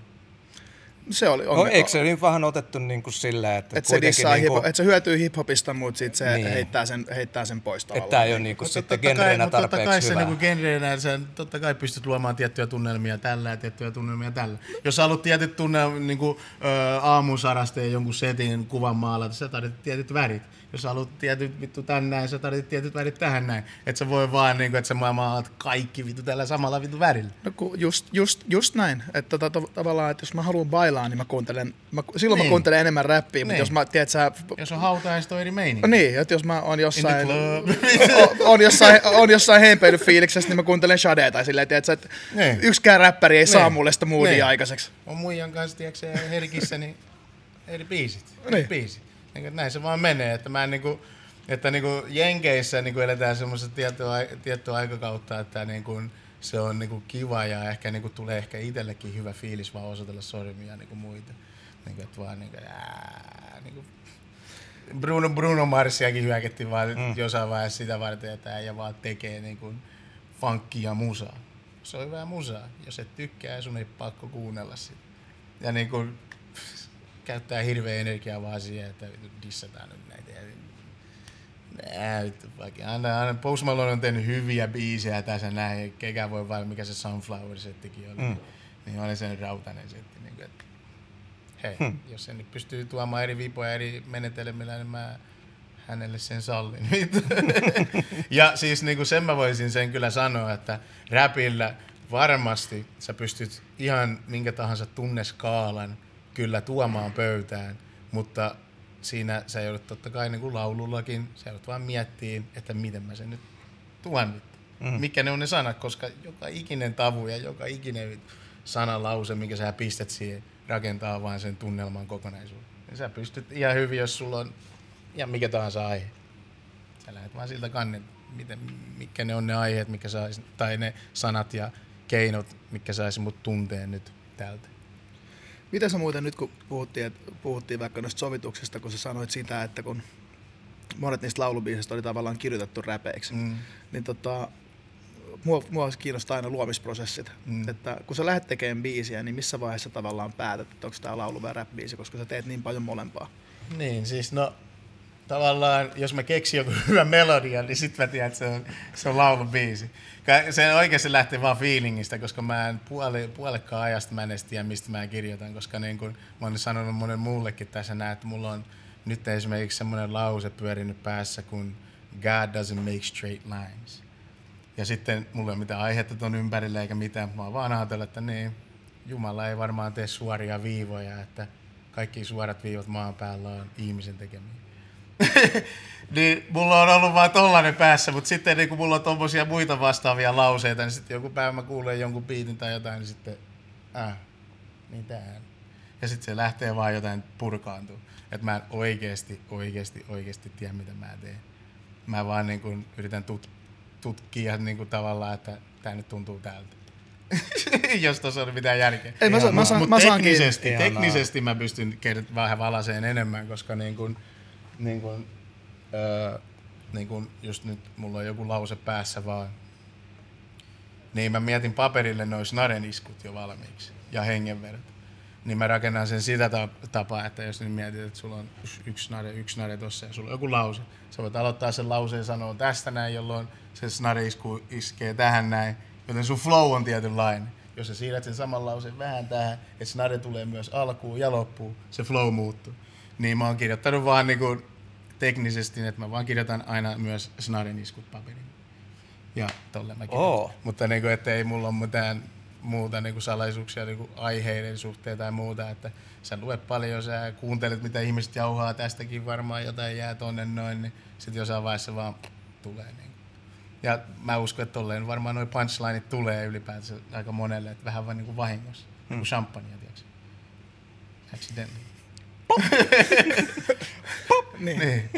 Se oli No, ongelma. eikö se nyt vähän otettu niin kuin silleen, että, että se, dissaa niinku, hip- että se hyötyy hiphopista, mutta sitten se Niin. heittää, sen, heittää sen pois että tavallaan. tämä ei ole niin kuin Mutta sitten totta kai- genreenä mutta totta kai tarpeeksi se hyvä. niinku genreenä, sä totta kai pystyt luomaan tiettyjä tunnelmia tällä ja tiettyjä tunnelmia tällä. Jos haluat tietyt tunne, niinku, ö, aamusarasta ja jonkun setin kuvan maalata, sä tarvitset tietyt värit. Jos sä haluat tietyt vittu tän näin, sä tarvitset tietyt värit tähän näin. Et sä voi vaan, niinku, että sä maalat kaikki vittu tällä samalla vittu värillä. No ku, just, just, just näin. Että tota, to, tavallaan, että jos mä haluan bailaa, niin mä kuuntelen, mä, silloin Niin. mä kuuntelen enemmän räppiä, mutta Niin. jos mä, tiedät sä, Jos on hautajaiset, on eri meininki. Niin, että jos mä oon jossain, on, on jossain, on jossain heipeilyfiiliksessä, niin mä kuuntelen Shadea tai silleen, tiedätkö, että Niin. yksikään räppäri ei saa Niin. mulle sitä moodia Niin. aikaiseksi. on muijan kanssa, tiedätkö, herkissä, niin eri biisit. Eri Niin. biisit. Niin, kuin, näin se vaan menee, että mä en niinku, että niinku Jenkeissä niinku eletään semmoista tiettyä, tiettyä aikakautta, että niinku se on niinku kiva ja ehkä niinku tulee ehkä itsellekin hyvä fiilis vaan osoitella sormia niinku muita. Niinku, että vaan niinku, ää, niinku Bruno, Bruno Marsiakin hyökättiin vaan mm. jossain vaiheessa sitä varten, että äijä vaan tekee niinku funkia musaa. se on hyvää musaa. Jos et tykkää, sun ei pakko kuunnella sitä. Ja niin kuin, käyttää hirveä energiaa vaan siihen, että dissataan nyt näitä. Nää. Aina, aina Post Malone on tehnyt hyviä biisejä tässä näin. Kekä voi vaan, mikä se Sunflower-settikin oli. Mm. Niin oli sen rautainen setti. Niin kuin, että hei, hmm. jos sen nyt pystyy tuomaan eri vipoja eri menetelmillä, niin mä hänelle sen sallin. *laughs* ja siis niin kuin sen mä voisin sen kyllä sanoa, että räpillä varmasti sä pystyt ihan minkä tahansa tunneskaalan kyllä tuomaan pöytään, mutta siinä sä joudut totta kai niin kuin laulullakin, sä joudut vaan miettiin, että miten mä sen nyt tuon nyt. Mm. Mikä ne on ne sanat, koska joka ikinen tavu ja joka ikinen sanalause, minkä sä pistät siihen, rakentaa vain sen tunnelman kokonaisuuden. Ja sä pystyt ihan hyvin, jos sulla on ja mikä tahansa aihe. Sä lähdet vaan siltä kannen, miten, mitkä ne on ne aiheet, mikä sais, tai ne sanat ja keinot, mikä saisi mut tunteen nyt täältä. Mitä sä muuten nyt, kun puhuttiin, että puhuttiin vaikka noista sovituksista, kun sä sanoit sitä, että kun monet niistä laulubiisistä oli tavallaan kirjoitettu räpeiksi, mm. niin tota, mua, mua kiinnostaa aina luomisprosessit. Mm. Että kun sä lähdet tekemään biisiä, niin missä vaiheessa tavallaan päätät, että onko tämä laulu vai rap-biisi, koska sä teet niin paljon molempaa. Niin, siis no tavallaan, jos mä keksin joku *laughs* hyvä melodia, niin sit mä tiedän, että se on, se on laulubiisi. Se oikeasti lähtee vaan feelingistä, koska mä en puole, puolekaan ajasta mä en edes tiedä, mistä mä kirjoitan, koska niin kun mä oon sanonut monen muullekin tässä näin, että mulla on nyt esimerkiksi semmoinen lause pyörinyt päässä, kun God doesn't make straight lines. Ja sitten mulla ei ole mitään aihetta ton ympärillä eikä mitään. Mä oon vaan ajatellut, että niin, Jumala ei varmaan tee suoria viivoja, että kaikki suorat viivat maan päällä on ihmisen tekemiä. Niin mulla on ollut vaan tollanen päässä, mutta sitten niin kun mulla on tommosia muita vastaavia lauseita, niin sitten joku päivä mä kuulen jonkun biitin tai jotain, niin sitten, äh, niin tää. Ja sitten se lähtee vaan jotain purkaantua. Että mä en oikeesti, oikeesti, oikeesti tiedä, mitä mä teen. Mä vaan niin kun yritän tut- tutkia niin kun tavallaan, että tää nyt tuntuu tältä. *laughs* jos tuossa on mitään järkeä. Ei, mä, saan, mä, saan, mä saan teknisesti, teknisesti mä pystyn vähän valaseen enemmän, koska niin kun, niin kun, öö, niin kun just nyt mulla on joku lause päässä vaan, niin mä mietin paperille noin snareniskut jo valmiiksi ja hengenvedot. Niin mä rakennan sen sitä tapaa, että jos nyt mietit, että sulla on yksi snare, yksi snare tossa ja sulla on joku lause. Sä voit aloittaa sen lauseen ja sanoa tästä näin, jolloin se snare isku iskee tähän näin. Joten sun flow on tietynlainen. Jos sä siirrät sen saman lauseen vähän tähän, että snare tulee myös alkuun ja loppuun, se flow muuttuu. Niin mä oon kirjoittanut vaan niinku teknisesti, että mä vaan kirjoitan aina myös snaren iskut paperiin. Ja tolle mä kirjoitan. Oh. Mutta niinku, että ei mulla ole mitään muuta niinku salaisuuksia niinku aiheiden suhteen tai muuta, että sä luet paljon, sä kuuntelet mitä ihmiset jauhaa tästäkin varmaan jotain jää tonne noin, niin sitten jossain vaiheessa vaan tulee. Niin. Ja mä uskon, että tolleen varmaan noin punchlineit tulee ylipäätään aika monelle, että vähän vaan niinku vahingossa. Hmm. Niin kuin champagne, tiedätkö? Accidentally. Pop. *laughs* Pop. Niin. niin.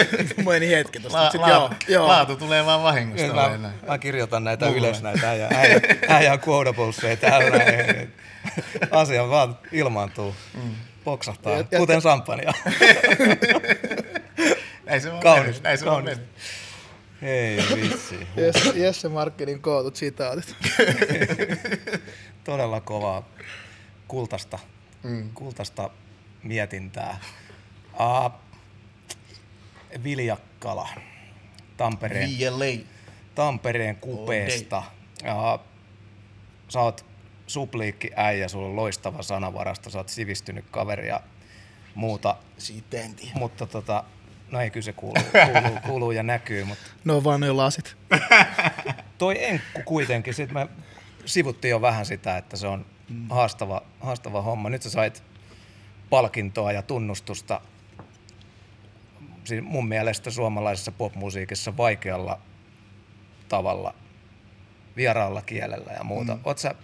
*laughs* meni hetki tosta. La, la, joo, joo. Laatu tulee vaan vahingosta. Mä, mä, kirjoitan näitä Mulle. ylös näitä äijä, äijä, äijä quotablesia täällä. Asia vaan ilmaantuu. Mm. Poksahtaa, ja, kuten ja, champagnea. näin *laughs* se on kaunis, mennyt. Näin se kaunis. on mennyt. Hei vitsi. Jesse, Jesse Markkinin kootut sitaatit. Todella kovaa kultasta, mm. kultasta mietintää. Uh, Viljakkala, Tampereen, VLA. Tampereen kupeesta. Uh, sä oot supliikki äijä, sulla on loistava sanavarasto, sä oot sivistynyt kaveri ja muuta. Siitä en tiedä. Mutta tota, No ei, kyllä se kuuluu, kuuluu, kuuluu ja näkyy, mutta... No vaan ne lasit. *laughs* Toi enkku kuitenkin, sit me sivuttiin jo vähän sitä, että se on mm. haastava, haastava homma. Nyt sä sait palkintoa ja tunnustusta siis mun mielestä suomalaisessa popmusiikissa vaikealla tavalla, vieraalla kielellä ja muuta. Mm. Sä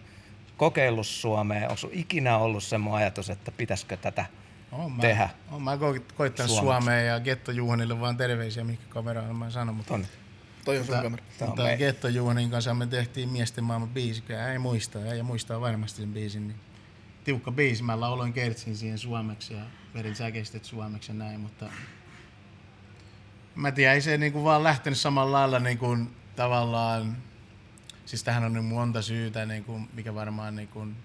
kokeillut Suomea? Onko ikinä ollut semmoinen ajatus, että pitäisikö tätä – on mä, tehdä. On mä koittanut Suomeen ja Getto Juhanille vaan terveisiä, mikä kameraan mä sanon. Mutta on. Toi on sun kamera. Mutta Getto Juhanin kanssa me tehtiin Miesten maailman biisi, ei muista, ei muistaa varmasti sen biisin. Niin tiukka biisi, mä lauloin kertsin siihen suomeksi ja verin säkeistet suomeksi ja näin, mutta mä tiedän, ei se niinku vaan lähtenyt samalla lailla niinku tavallaan siis tähän on niin monta syytä, niin kuin, mikä varmaan niin kuin,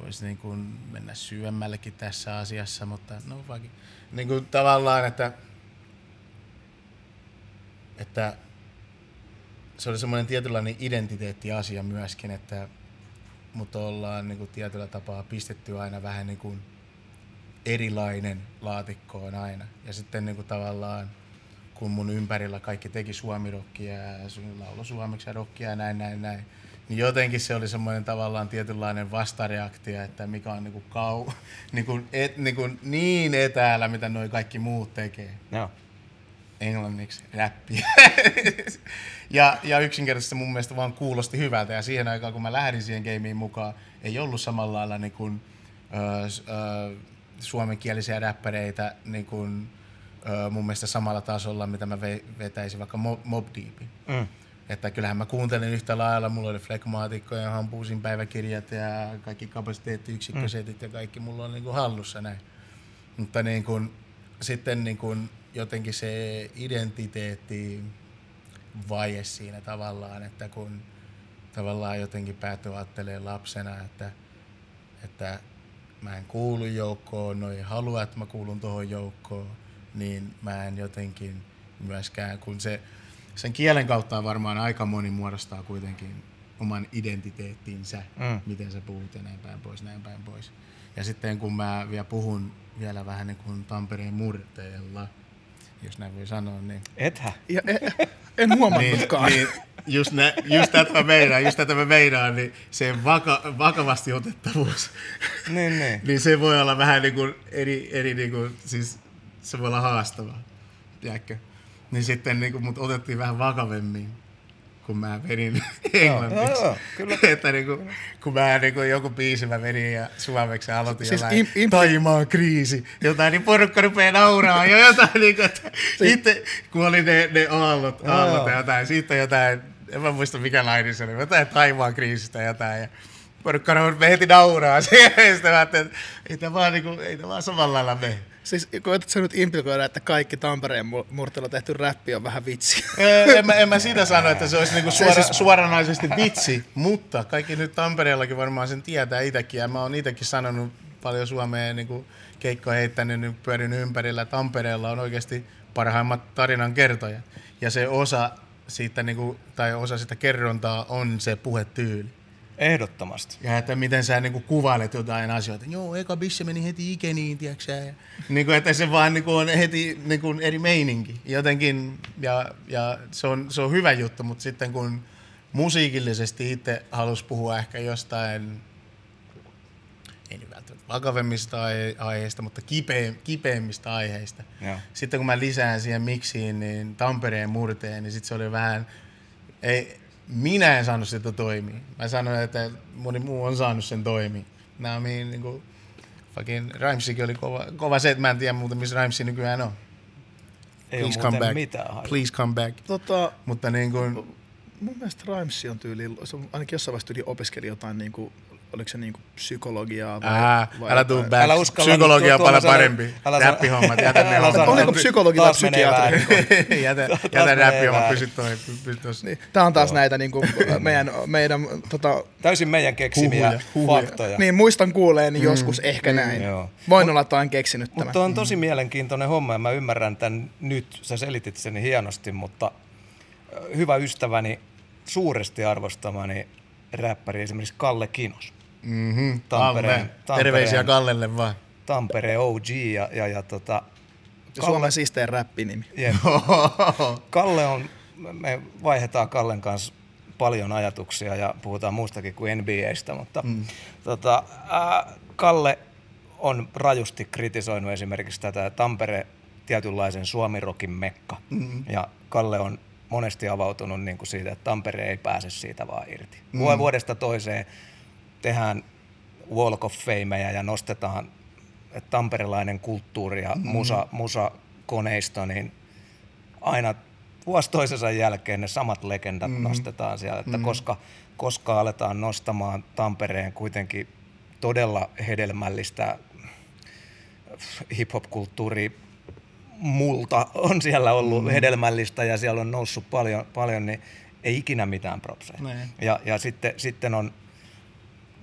voisi niin kuin mennä syvemmällekin tässä asiassa, mutta no vaikka niin kuin tavallaan, että, että se oli semmoinen tietynlainen identiteettiasia myöskin, että mutta ollaan niin kuin tietyllä tapaa pistetty aina vähän niin kuin erilainen laatikkoon aina. Ja sitten niin kuin tavallaan, kun mun ympärillä kaikki teki suomirokkia ja laulo suomeksi ja rokkia ja näin, näin, näin, niin jotenkin se oli semmoinen tavallaan tietynlainen vastareaktio, että mikä on niinku kau, *laughs* niinku et, niinku niin etäällä, mitä noi kaikki muut tekee. Joo. Englanniksi räppiä. ja, ja yksinkertaisesti mun mielestä vaan kuulosti hyvältä. Ja siihen aikaan, kun mä lähdin siihen gameen mukaan, ei ollut samalla lailla niin kuin, ö, ö, suomenkielisiä räppäreitä niin kuin, ö, mun mielestä samalla tasolla, mitä mä ve, vetäisin vaikka Mob, Mob Deepin. Mm. Että kyllähän mä kuuntelin yhtä lailla, mulla oli flekmaatikko ja hampuusin päiväkirjat ja kaikki kapasiteettiyksikkösetit ja kaikki mulla on niin kuin hallussa näin. Mutta niin kuin, sitten niin kuin jotenkin se identiteetti vaje siinä tavallaan, että kun tavallaan jotenkin päätyy ajattelemaan lapsena, että, että mä en kuulu joukkoon, no ei halua, että mä kuulun tuohon joukkoon, niin mä en jotenkin myöskään, kun se sen kielen kautta varmaan aika moni muodostaa kuitenkin oman identiteettinsä, Mm. miten sä puhut ja näin päin pois, näin päin pois. Ja sitten kun mä vielä puhun vielä vähän niin kuin Tampereen murteella, jos näin voi sanoa, niin, Ethä? Ja, en, en niin, huomannutkaan. niin just, nä, just tätä mä meinaan, just tätä mä meinaan, niin se vaka, vakavasti otettavuus, Niin, niin. niin se voi olla vähän niin kuin eri, eri niin kuin, siis se voi olla haastavaa, tiedätkö? Niin sitten niin kuin, mut otettiin vähän vakavemmin, kun mä vedin englanniksi. joo, joo, kyllä. *laughs* että niin kuin, kun mä niin kuin, joku biisi mä vedin ja suomeksi aloitin Siis jotain im- im- Taimaan kriisi, jotain, niin porukka rupeaa nauraa ja jotain, niin kuin, että *laughs* itse, kun oli ne, ne aallot, aallot ja jotain, sitten jotain, en mä muista mikä laini se oli, jotain Taimaan kriisistä jotain ja porukka rupeaa heti nauraa *laughs* siihen, ja sitten mä ajattelin, että ei tämä vaan, niin kuin, ei tämä vaan samalla lailla mene. Siis koetat sä nyt implikoida, että kaikki Tampereen mu- murteella tehty räppi on vähän vitsi. *laughs* En, mä, en mä sitä sano, että se olisi niinku suora, siis- suoranaisesti vitsi, mutta kaikki nyt Tampereellakin varmaan sen tietää itsekin. Ja mä oon itsekin sanonut paljon Suomeen niinku keikkoja heittänyt, nyt pyörinyt ympärillä. Tampereella on oikeasti parhaimmat tarinan kertojat. Ja se osa siitä, niinku, tai osa sitä kerrontaa on se puhetyyli. Ehdottomasti. Ja että miten sä niinku kuvailet jotain asioita. Joo, eka bisse meni heti ikeniin, tiedätkö ja niinku, että se vaan niinku on heti niinku eri meininki. Jotenkin, ja, ja se, on, se on hyvä juttu, mutta sitten kun musiikillisesti itse halus puhua ehkä jostain, ei nyt välttämättä vakavemmista aihe- aiheista, mutta kipeä, kipeimmistä aiheista. Joo. Sitten kun mä lisään siihen miksiin, niin Tampereen murteen, niin sitten se oli vähän, ei, minä en saanut sitä toimia. Mä sanoin, että moni muu on saanut sen toimia. Nämä niin, niin kuin, fucking Rhymesikin oli kova, kova se, että mä en tiedä muuten, missä Rhymesi nykyään on. Ei Please come back. mitään. Please come back. tota, Mutta niin kuin, mun mielestä Rhymes on tyyli, se on ainakin jossain vaiheessa tyyli opiskeli jotain niinku, oliko se niinku psykologiaa vai, ää, vai älä tuu back. Älä uskalla Psykologia on paljon parempi. Räppihommat, jätä ne hommat. Oliko psykologi tai psykiatri? *laughs* jätä, jätä räppihommat, pysy toi. Niin, tää on taas näitä niinku, meidän, meidän tota, Täysin meidän keksimiä Huhuja, huhuja. faktoja. niin muistan kuuleeni joskus ehkä näin. Joo. Voin olla, että olen keksinyt tämän. Mutta on tosi mielenkiintoinen homma ja mä ymmärrän tämän nyt. Sä selitit sen hienosti, mutta ö, hyvä ystäväni, suuresti arvostamani räppäri esimerkiksi Kalle Kinos. Mm-hmm. Tampereen- Kalle. Tampereen- Terveisiä Kallelle vaan. Tampereen OG ja, ja, ja tota, Suomen siistein räppinimi. *laughs* Kalle on, me vaihdetaan Kallen kanssa paljon ajatuksia ja puhutaan muustakin kuin NBAstä, mutta mm. tota, ää, Kalle on rajusti kritisoinut esimerkiksi tätä Tampere tietynlaisen suomirokin mekka. Mm. Ja Kalle on monesti avautunut niin kuin siitä, että Tampere ei pääse siitä vaan irti. Mm. Vuodesta toiseen tehdään Walk of Fameja ja nostetaan että tamperelainen kulttuuri ja musa, musakoneisto, niin aina vuosi toisensa jälkeen ne samat legendat mm. nostetaan siellä, että mm. koska, koska aletaan nostamaan Tampereen kuitenkin todella hedelmällistä hip-hop-kulttuuri multa on siellä ollut mm. hedelmällistä ja siellä on noussut paljon, paljon, niin Ei ikinä mitään propseja. Niin. Ja, ja sitten, sitten on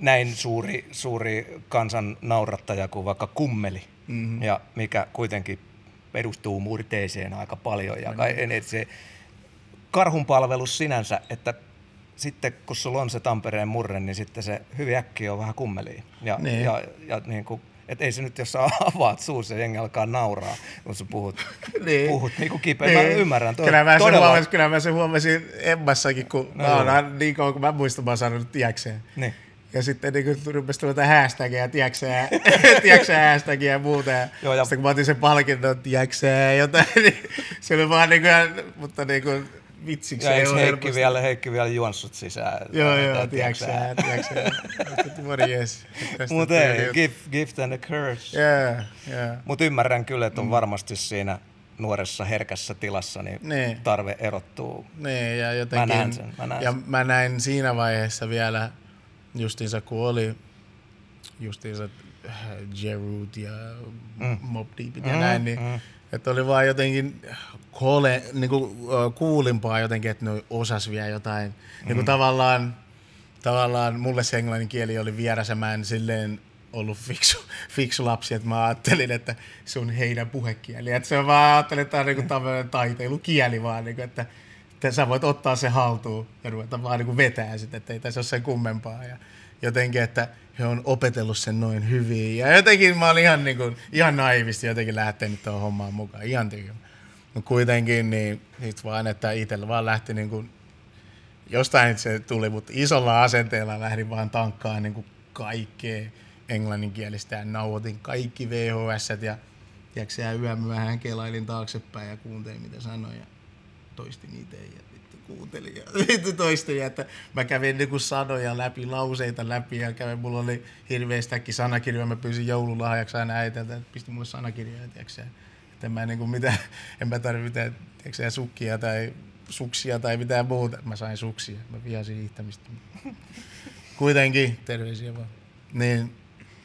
näin suuri, suuri kansan naurattaja kuin vaikka kummeli, mm-hmm. ja mikä kuitenkin perustuu murteeseen aika paljon. Ja kai, et se karhun palvelus sinänsä, että sitten kun sulla on se Tampereen murre, niin sitten se hyvin äkkiä on vähän kummeli. Ja, Niin. ja, ja niin kuin, et ei se nyt, jos sä *laughs* avaat suus ja jengi alkaa nauraa, kun sä puhut, *laughs* Niin. puhut niin kuin kipeä. Mä ymmärrän. Toi, Kyllä mä, todella, huomasin, kyllä mä sen huomasin Emmassakin, kun No mä oon niin kauan, kun mä muistan, mä oon sanonut tiedäkseen. Niin. Ja sitten niin kun rupesi tulla hashtagia, tiedäksä, *laughs* tiedäksä hashtagia ja muuta. Ja, Joo, ja- sitten kun mä otin sen palkinnon, tiedäksä, jotain, *laughs* niin se oli vaan niin kuin, mutta niin kuin vitsiksi. Ja eikö ole Heikki vielä, Heikki vielä juonssut sisään? Joo, joo, Tai tiedäksä, tiedäksä. Morjes. Mutta ei, gift, gift and a curse. Joo, joo. Mutta ymmärrän kyllä, että on varmasti siinä nuoressa herkässä tilassa niin Niin. tarve erottuu. Niin, ja jotenkin, Mä näen sen, mä näen ja sen. mä näin siinä vaiheessa vielä, justiinsa kun oli justiinsa äh, Jerut ja mm. Mob Deepit ja Mm, näin, niin mm. että oli vaan jotenkin kole, niin kuin, kuulimpaa jotenkin, että ne osas vielä jotain. Mm. Niin kuin tavallaan, tavallaan mulle se englannin kieli oli vieras ja mä en silleen ollut fiksu, *laughs* fiksu lapsi, että mä ajattelin, että se on heidän puhekieli. Että se on vaan ajattelin, että tämä on niinku tämmöinen taiteilukieli vaan, niinku, että, että sä voit ottaa se haltuun ja ruveta vaan niinku vetää sitä, että ei tässä ole sen kummempaa. Ja jotenkin, että he on opetellut sen noin hyvin. Ja jotenkin mä olin ihan, niinku, ihan naivisti jotenkin lähtenyt tuohon hommaan mukaan, ihan tyhjä. No kuitenkin niin sit vaan, että itsellä vaan lähti niinku jostain se tuli, mutta isolla asenteella lähdin vaan tankkaan niin kuin kaikkea englanninkielistä ja nauhoitin kaikki VHS ja tiedätkö, vähän kelailin taaksepäin ja kuuntelin mitä sanoin ja toistin itse ja vittu kuuntelin ja *laughs* vittu toistin ja että mä kävin niin kuin sanoja läpi, lauseita läpi ja kävin, mulla oli hirveästäkin sanakirjoja, mä pyysin joululahjaksi aina äitiltä, että pisti mulle sanakirjoja, ja että *laughs* en mä niin kuin mitään, en mä tarvitse mitään, tiedätkö, sukkia tai suksia tai mitään muuta. Mä sain suksia, mä vihasin hiihtämistä. *laughs* Kuitenkin, terveisiä vaan. Niin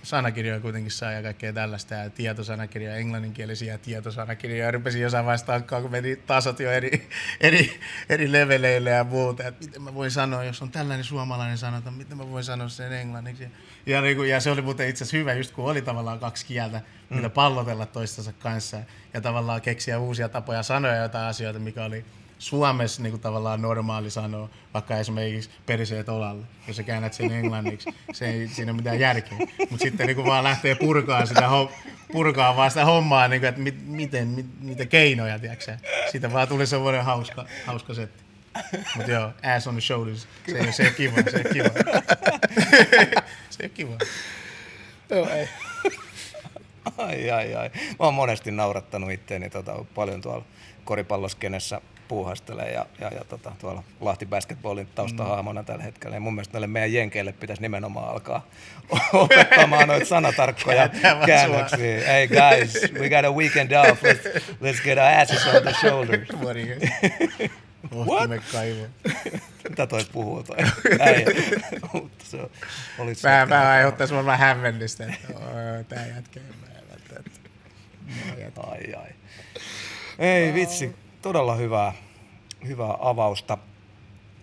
sanakirjoja kuitenkin saa ja kaikkea tällaista ja tietosanakirjoja, englanninkielisiä tietosanakirjoja. Ja rupesin jossain vaiheessa tankkaan, kun meni tasot jo eri, eri, eri leveleille ja muuta. Että miten mä voin sanoa, jos on tällainen suomalainen sanota, miten mä voin sanoa sen englanniksi. Ja, niin kuin, ja se oli muuten itse asiassa hyvä, just kun oli tavallaan kaksi kieltä, mm. mitä pallotella toistensa kanssa. Ja tavallaan keksiä uusia tapoja sanoa jotain asioita, mikä oli Suomessa niin kuin tavallaan normaali sanoa, vaikka esimerkiksi periseet olalle, jos sä käännät sen englanniksi, se ei siinä ole mitään järkeä. Mutta sitten niin kuin vaan lähtee purkaa sitä, purkaa vaan sitä hommaa, niin kuin, että mit, miten, mit, niitä keinoja, tiedätkö Siitä vaan tuli semmoinen hauska, hauska setti. Mutta joo, ass on the shoulders, se ei, se ei kiva, se ei kiva. *laughs* se ei kiva. Joo, ei. Ai, ai, ai. Mä oon monesti naurattanut itteeni tota, paljon tuolla koripalloskenessä puuhastelee ja, ja, ja tota, tuolla Lahti Basketballin taustahahmona tällä hetkellä. Ja mun mielestä näille meidän jenkeille pitäisi nimenomaan alkaa *laughs* opettamaan noita sanatarkkoja *laughs* käännöksiä. Hey guys, we got a weekend off. Let's, let's get our asses on the shoulders. Ohtimme kaivoon. Mitä toi puhuu toi äijä? Mutta se oli että- mä aiheuttaisin varmaan hämmennystä, että tää jätkä ei. Ai ai. Ei vitsi, todella hyvää, hyvää avausta.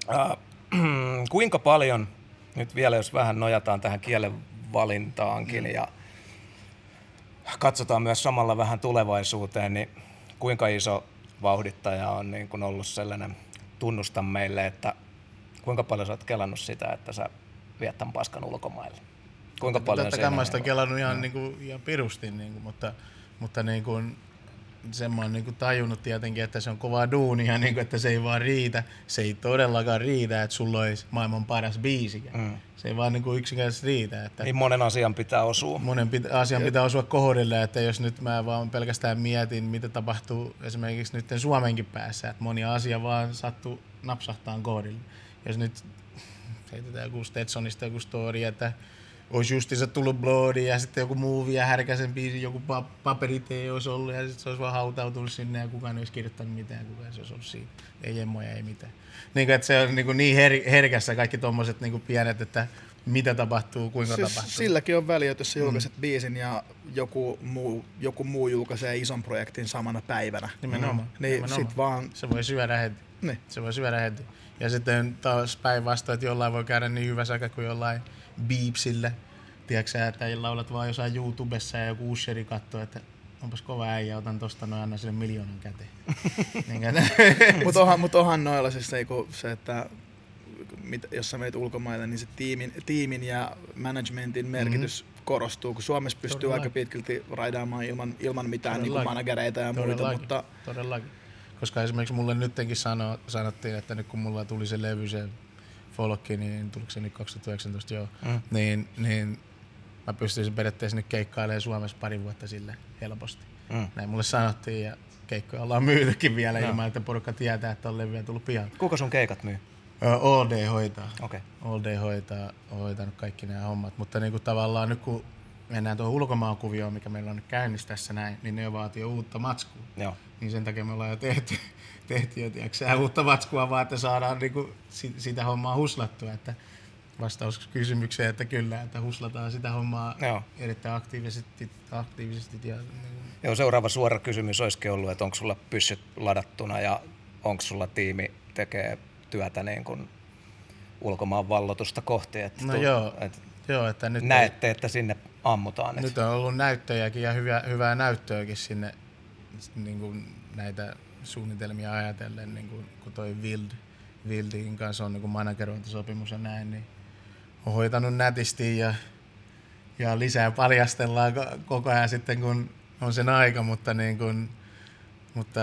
Äh, *clears throat* kuinka paljon, nyt vielä jos vähän nojataan tähän kielen valintaankin mm. ja katsotaan myös samalla vähän tulevaisuuteen, niin kuinka iso vauhdittaja on niin kun ollut sellainen tunnusta meille, että kuinka paljon sä oot kelannut sitä, että sä viet tämän paskan ulkomaille? Kuinka paljon Totta kai mä sitä kelannut ihan, niinku, ihan pirusti, niinku, mutta, mutta niinku, sen mä oon niinku tajunnut tietenkin, että se on kovaa duunia, *laughs* niinku, että se ei vaan riitä. Se ei todellakaan riitä, että sulla olisi maailman paras biisi. Mm. Se ei vaan niinku yksinkertaisesti riitä. Että Niin monen asian pitää osua. monen pitä, asian pitää osua kohdille, että jos nyt mä vaan pelkästään mietin, mitä tapahtuu esimerkiksi nyt Suomenkin päässä, että moni asia vaan sattuu napsahtaan kohdille. Jos nyt heitetään joku Stetsonista joku story, että olisi justiinsa tullut Bloodi ja sitten joku movie ja härkäsen biisi, joku pa- paperitee olisi ollut ja sitten se olisi vaan hautautunut sinne ja kukaan ei olisi kirjoittanut mitään, kukaan se olisi ollut siitä. Ei emmoja, ei mitään. Niin, kuin, että se on niin, kuin niin her- herkässä kaikki tuommoiset niin pienet, että mitä tapahtuu, kuinka Siis tapahtuu. silläkin on väliä, että jos sä julkaiset mm. biisin ja joku muu, joku muu julkaisee ison projektin samana päivänä. Nimenomaan. Niin Nimenomaan. sit vaan Se voi syödä heti. Niin. Se voi syödä heti. Ja sitten taas päinvastoin, että jollain voi käydä niin hyvä säkä kuin jollain Beepsillä. Tiedätkö sä, että laulat vaan jossain YouTubessa ja joku usheri katsoo, että onpas kova äijä, otan tosta noin, anna sille miljoonan käteen. *laughs* niin, Mutta onhan, mut onhan noilla siis se, kun se että mit, jos sä menet ulkomaille, niin se tiimin, tiimin ja managementin merkitys mm-hmm. korostuu, kun Suomessa pystyy Todellakin. aika pitkälti raidaamaan ilman, ilman mitään niin managereita ja muita, Todellakin. mutta Todellakin. Koska esimerkiksi mulle nyttenkin sano, sanottiin, että nyt kun mulla tuli se levy, se folkki, niin tuliko se nyt 2019 joo, Mm. niin, niin mä pystyisin periaatteessa nyt keikkailemaan Suomessa pari vuotta sille helposti. Mm. Näin mulle sanottiin ja keikkoja ollaan myytykin vielä Joo. ilman, että porukka tietää, että on levyä tullut pian. Kuka sun keikat myy? Day hoitaa. Okei. All Day hoitaa, on hoitanut kaikki nämä hommat, mutta niin kuin tavallaan nyt kun mennään tuohon ulkomaankuvioon, mikä meillä on nyt käynnissä tässä näin, niin ne vaatii uutta matskua. Joo. Niin sen takia me ollaan jo tehty, tehty jo tiedätkö, sä, uutta matskua, vaan että saadaan niinku si- sitä hommaa huslattua. Että vastaus kysymykseen, että kyllä, että huslataan sitä hommaa Joo. erittäin aktiivisesti. aktiivisesti ja, niin, Joo, seuraava suora kysymys olisikin ollut, että onko sulla pyssyt ladattuna ja onko sulla tiimi tekee työtä niin kuin ulkomaan vallotusta kohti. Että no tu- joo, että joo, että nyt, näette, että sinne ammutaan. nyt on ollut näyttöjäkin ja hyvää, hyvää näyttöäkin sinne niin kuin näitä suunnitelmia ajatellen, niin kuin, kun toi Wild, Wildin kanssa on niin managerointisopimus ja näin, niin on hoitanut nätisti ja, ja lisää paljastellaan ko- koko ajan sitten, kun on sen aika, mutta, niin kuin, mutta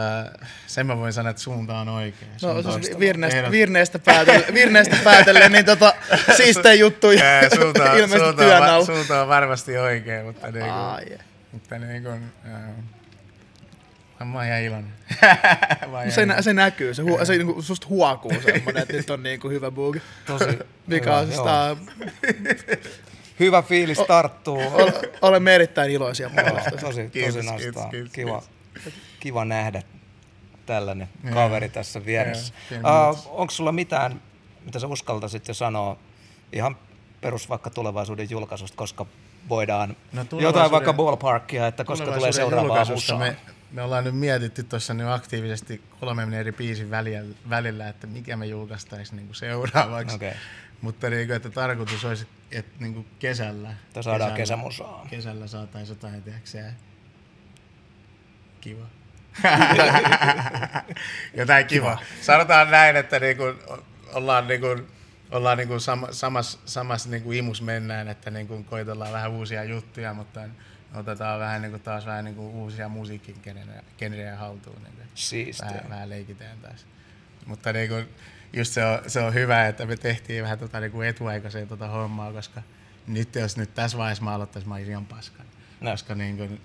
sen mä voin sanoa, että suunta on oikea. no, Suunta on siis virneestä, ehdot- virneestä, päätellen, virneestä päätellen, niin tota, *laughs* siistejä juttuja. Suunta, on- ilmeisesti suunta, on, suunta on varmasti oikea, mutta, niin kuin, Ai, mutta niin kuin, ää, mä oon ihan iloinen. *laughs* Mä oon ihan se, nä, se näkyy, se, hu, se niinku, susta huokuu semmoinen, että nyt on niinku hyvä bug. Tosi Mikä on siis tää, Hyvä fiilis tarttuu. ol- olemme erittäin iloisia puolesta. tosi, Kiitos, tosi kiitos, nastaa. kiitos, Kiva, kiva nähdä tällainen Joo. kaveri tässä vieressä. Muutos. Uh, onko sulla mitään, mitä sä uskaltaisit jo sanoa ihan perus vaikka tulevaisuuden julkaisusta, koska voidaan No, jotain vaikka ballparkia, että koska tulee seuraavaa musaa. me, me ollaan nyt mietitty tuossa nyt aktiivisesti kolmen eri biisin välillä, että mikä me julkaistaisiin niin seuraavaksi. Okei. Mutta niin kuin, että tarkoitus olisi, että niin kuin kesällä, Että saadaan kesällä, kesämusaa. kesällä saataisiin jotain, tiedätkö kiva. *laughs* jotain kiva. Sanotaan näin, että niin kuin ollaan, niin kuin, ollaan niin kuin sama, samassa, samassa niin kuin imus mennään, että niin kuin koitellaan vähän uusia juttuja, mutta otetaan vähän niin kuin taas vähän niin kuin uusia musiikkigenrejä haltuun. Niin Siistiä. vähän, vähän leikitään taas. Mutta niin kuin, just se on, se on hyvä, että me tehtiin vähän tota, niin kuin etuaikaiseen tota hommaa, koska nyt jos nyt tässä vaiheessa mä aloittaisin, mä olisin ihan paskan. No. Koska niin kuin,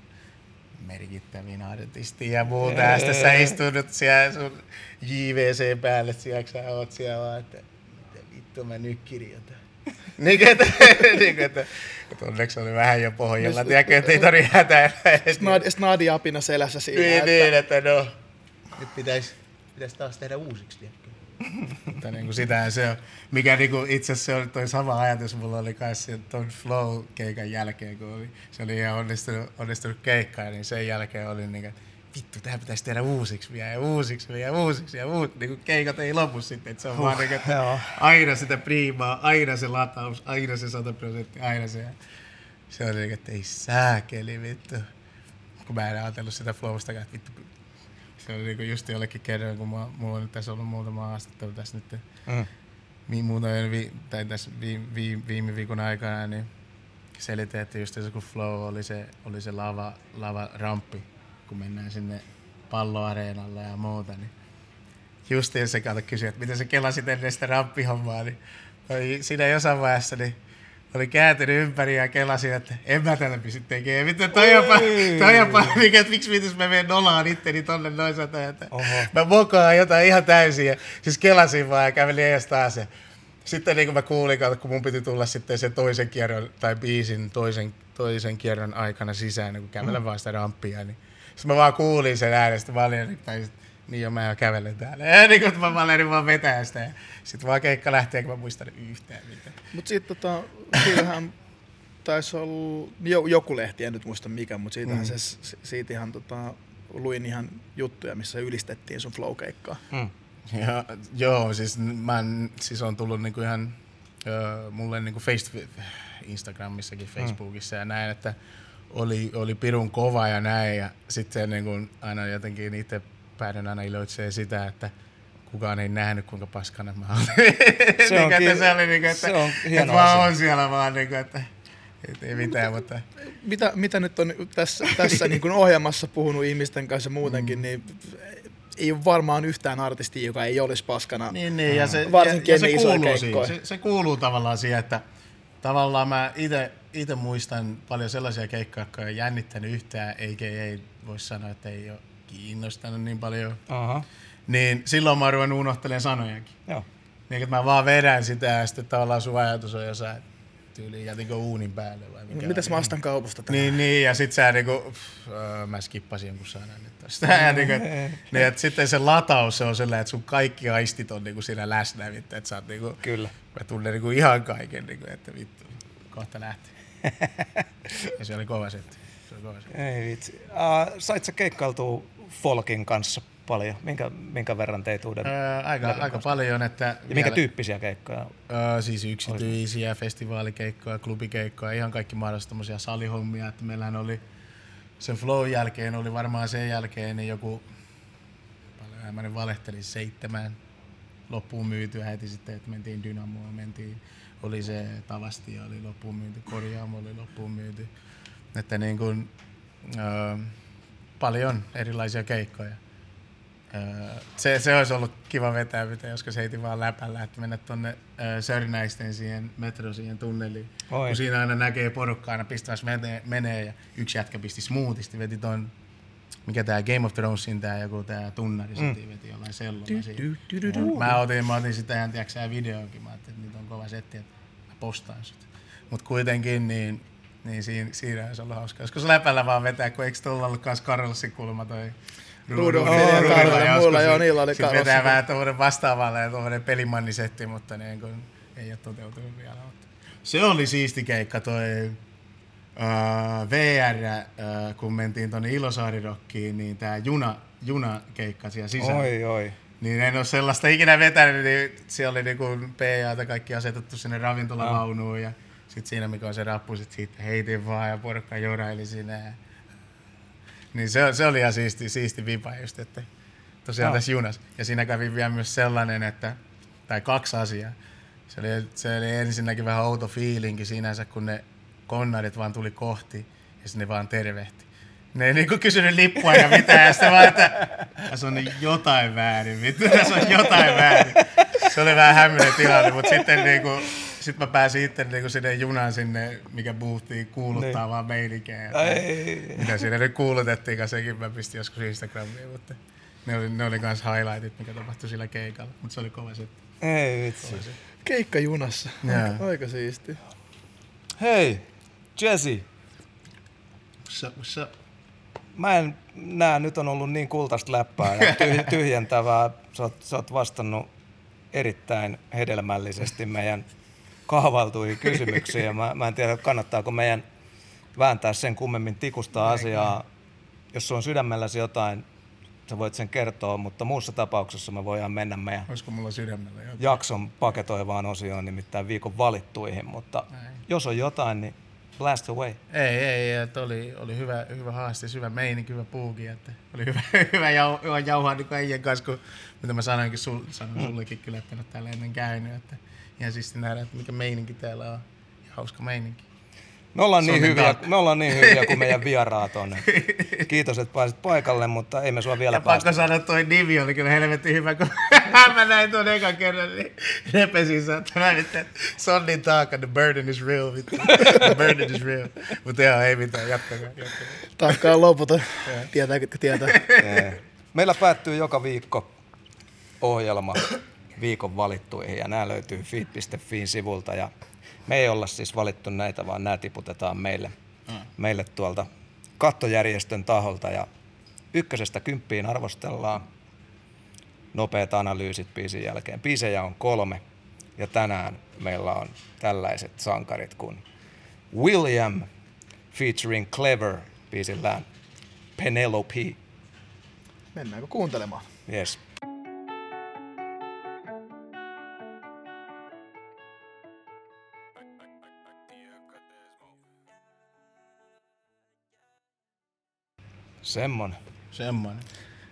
merkittävin artisti ja muuta. Ja sitten sä istut siellä sun JVC päälle, siellä sä oot siellä vaan, että mitä vittu mä nyt kirjoitan. *laughs* niin, kuin, että, *laughs* niin kuin, että, että onneksi oli vähän jo pohjalla, tiedätkö, että ei tarvitse hätäillä. Snadi, snadi apina selässä siinä. Niin, että, niin, että no, nyt pitäisi, pitäisi taas tehdä uusiksi, tiedätkö? Mutta niin kuin sitähän se on, mikä niin kuin itse asiassa se oli toi sama ajatus, mulla oli kanssa ton Flow-keikan jälkeen, kun oli, se oli ihan onnistunut, onnistunut keikka, niin sen jälkeen oli niin kuin, vittu, tämä pitäisi tehdä uusiksi vielä ja uusiksi vielä ja uusiksi ja uusiksi. Niin kuin keikat ei lopu sitten, että se on vaan niin kuin, joo. että aina sitä priimaa, aina se lataus, aina se 100 prosenttia, aina se. Se oli niin että ei sääkeli vittu. Kun mä en ajatellut sitä flowstakaan, että vittu, se oli niinku just jollekin kerran, kun mä, mulla on nyt tässä ollut muutama haastattelu tässä nyt Mm. vi, muutaman vi, tai tässä vi, vi, viime viikon aikana, niin selitin, että just se kun Flow oli se, oli se lava, lava ramppi, kun mennään sinne palloareenalle ja muuta, niin justiin se kato kysyi, että miten sä kelasit ennen sitä ramppihommaa, niin oli siinä jossain vaiheessa, niin oli kääntynyt ympäri ja kelasin, että en mä tätä pysty tekemään. Mitä toi on, toi on pa- mikä, että miksi vitus mä menen nolaan itteni tonne noin sata, että Oho. mä mokaan jotain ihan täysin. Ja, siis kelasin vaan ja kävelin ees taas. Ja sitten niin kuin mä kuulin, kun mun piti tulla sitten sen toisen kierron tai biisin toisen, toisen kierron aikana sisään, niin kun kävelen mm. vaan sitä ramppia, niin sitten mä vaan kuulin sen äänestä, mä olin, tai sit- niin jo mä jo kävelen täällä. Ja niin kuin mä vaan vaan vetää sitä. Ja sitten vaan keikka lähtee, kun mä muistan yhtään mitään. Mutta sitten tota, siitähän taisi olla jo, joku lehti, en nyt muista mikä, mutta siitähän Mm. mm. se, siitä ihan tota, luin ihan juttuja, missä ylistettiin sun flow-keikkaa. Mm. Ja, joo, siis mä siis on tullut niinku ihan ö, mulle niinku face, Instagramissakin, Facebookissa mm. ja näin, että oli, oli pirun kova ja näin ja sitten niinku aina jotenkin itse päädyin aina iloitsee sitä, että kukaan ei nähnyt, kuinka paskana mä olin. Se *laughs* on, Niin, että se oli niinku, että, se on että hieno mä asia. oon siellä vaan niinku, että et ei mitään, mutta Mitä, mitä nyt on tässä, tässä *laughs* niin kuin ohjelmassa puhunut ihmisten kanssa muutenkin, niin ei ole varmaan yhtään artistia, joka ei olisi paskana. Niin, niin ja se, Varsinkin ja, ja se, kuuluu siihen. Se, se, kuuluu tavallaan siihen, että tavallaan mä itse muistan paljon sellaisia keikkoja, jotka ei jännittänyt yhtään, eikä ei voi sanoa, että ei ole kiinnostanut niin paljon. Aha, Niin silloin mä oon ruvennut unohtelemaan sanojakin. joo. Niin, että mä vaan vedän sitä ja sitten tavallaan sun ajatus on jossain tyyliin jätinkö uunin päälle vai mikä Mitäs mä ostan kaupasta tänään? Niin, niin, ja sit sä niinku, pff, öö, mä skippasin jonkun sanan nyt tästä. *laughs* Ja niinku, et, *laughs* niin, et sitten se lataus se on sellainen, että sun kaikki aistit on niinku siinä läsnä, vittu, että sä oot niinku, Kyllä. mä tunnen niinku ihan kaiken, niinku, että vittu, kohta lähtee. Ja se oli kova setti. Se oli kova setti. Ei vitsi. Uh, sait sä keikkailtua Folkin kanssa paljon? Minkä, minkä verran teit uuden? Öö, aika, aika paljon, että... ja minkä tyyppisiä keikkoja? Öö, siis yksityisiä festivaalikeikkoja, klubikeikkoja, ihan kaikki mahdollista tommosia salihommia, että meillähän oli sen flow jälkeen, oli varmaan sen jälkeen niin joku, paljon mä nyt valehtelin, seitsemän loppuun myytyä heti sitten, että mentiin Dynamoon, mentiin, oli se Tavastia oli loppuun myyty, Korjaamo oli loppuun myyty, että niin kuin, öö, paljon erilaisia keikkoja. Öö, se, se olisi ollut kiva vetää, mitä joskus heitin vaan läpällä, että mennä tonne öö, Sörnäisten siihen metro siihen tunneliin. Oi. Kun siinä aina näkee porukkaa aina pistävässä menee, menee ja yksi jätkä pisti smoothisti, veti ton, mikä tää Game of Thronesin tää joku tää tunnari, mm. veti jollain sellolla. Mä otin, mä otin sitä ihan tiiäksä videokin, mä ajattelin, että nyt on kova setti, että mä postaan sitä. Mut kuitenkin niin, niin siinä, siinä olisi ollut hauska. Joskus läpällä vaan vetää, kun eikö tuolla ollut kans Karlsin kulma toi Rudolf, joo, joskus, mulla, joo, niillä oli sit Karlsson. vetää vähän tuommoinen vastaavalle ja tuommoinen pelimannisetti, mutta niin kun, ei ole toteutunut vielä. Mutta. Se oli siisti keikka toi uh, VR, uh, kun mentiin tuonne Ilosaarirokkiin, niin tää juna, junakeikka siellä sisällä. Oi, oi. Niin en ole sellaista ikinä vetänyt, niin siellä oli niinku PAta kaikki asetettu sinne ravintolavaunuun ja sitten siinä mikä on se rappu, sit siitä heitin vaan ja porukka joraili siinä. Ja... Niin se, se oli ihan siisti, siisti vipa just, että tosiaan Joo. tässä junassa. Ja siinä kävi vielä myös sellainen, että, tai kaksi asiaa. Se oli, se oli ensinnäkin vähän outo fiilinki sinänsä, kun ne konnarit vaan tuli kohti ja sinne vaan tervehti. Ne ei niinku kysynyt lippua ja mitään, ja sitten vaan, että tässä on jotain väärin, vittu, tässä on jotain väärin. Se oli vähän hämminen tilanne, mutta sitten niinku, sit mä pääsin itse niinku sinne junaan sinne, mikä boothtiin kuuluttaa Niin. vaan meininkiä. Ei. Mitä siinä nyt kuulutettiin, sekin mä pistin joskus Instagramiin, mutta ne oli, ne oli kans highlightit, mikä tapahtui sillä keikalla, mutta se oli kova setti. Ei vitsi. Keikka junassa. Aika, aika siisti. Hei, Jesse. What's up, what's up? Mä en näe, nyt on ollut niin kultaista läppää ja tyh- *laughs* tyhjentävää. Sä oot, sä oot vastannut erittäin hedelmällisesti meidän kaavailtuihin kysymyksiin. Ja mä, mä en tiedä, kannattaako meidän vääntää sen kummemmin tikusta asiaa. Jos on sydämelläsi jotain, sä voit sen kertoa, mutta muussa tapauksessa me voidaan mennä meidän Olisiko mulla sydämellä jotain? jakson paketoivaan osioon, nimittäin viikon valittuihin. Mutta Näin. jos on jotain, niin blast away. Ei, ei, että oli, oli hyvä, hyvä haaste, hyvä meininki, hyvä puuki, että oli hyvä, *laughs* hyvä, jau, hyvä jauhaa niin äijän kanssa, kun, mitä mä sanoinkin sul, sanoin sullekin kyllä, että en ole täällä ennen käynyt, että ihan siisti nähdä, että mikä meininki täällä on, ja hauska meininki. Me ollaan, niin hyviä, taakka. me ollaan niin hyviä kuin meidän *laughs* vieraat on. Kiitos, että pääsit paikalle, mutta ei me sua vielä Ja päästä. pakko sanoa, että toi nimi oli kyllä helvetin hyvä, kun *laughs* mä näin tuon ekan kerran, niin repesin sä, että Sonnin taakka, the burden is real, vittu. the burden is real. Mutta joo, ei mitään, jatkakaa, jatkakaa. Taakkaan loputa. *laughs* Tietää, ketkä tietää. Meillä päättyy joka viikko ohjelma viikon valittuihin ja nämä löytyy feed.fiin sivulta ja me ei olla siis valittu näitä, vaan nämä tiputetaan meille, meille tuolta kattojärjestön taholta ja ykkösestä kymppiin arvostellaan nopeat analyysit biisin jälkeen. Biisejä on kolme ja tänään meillä on tällaiset sankarit kuin William featuring Clever biisillään Penelope. Mennäänkö kuuntelemaan? Yes. Semmonen. Semmonen.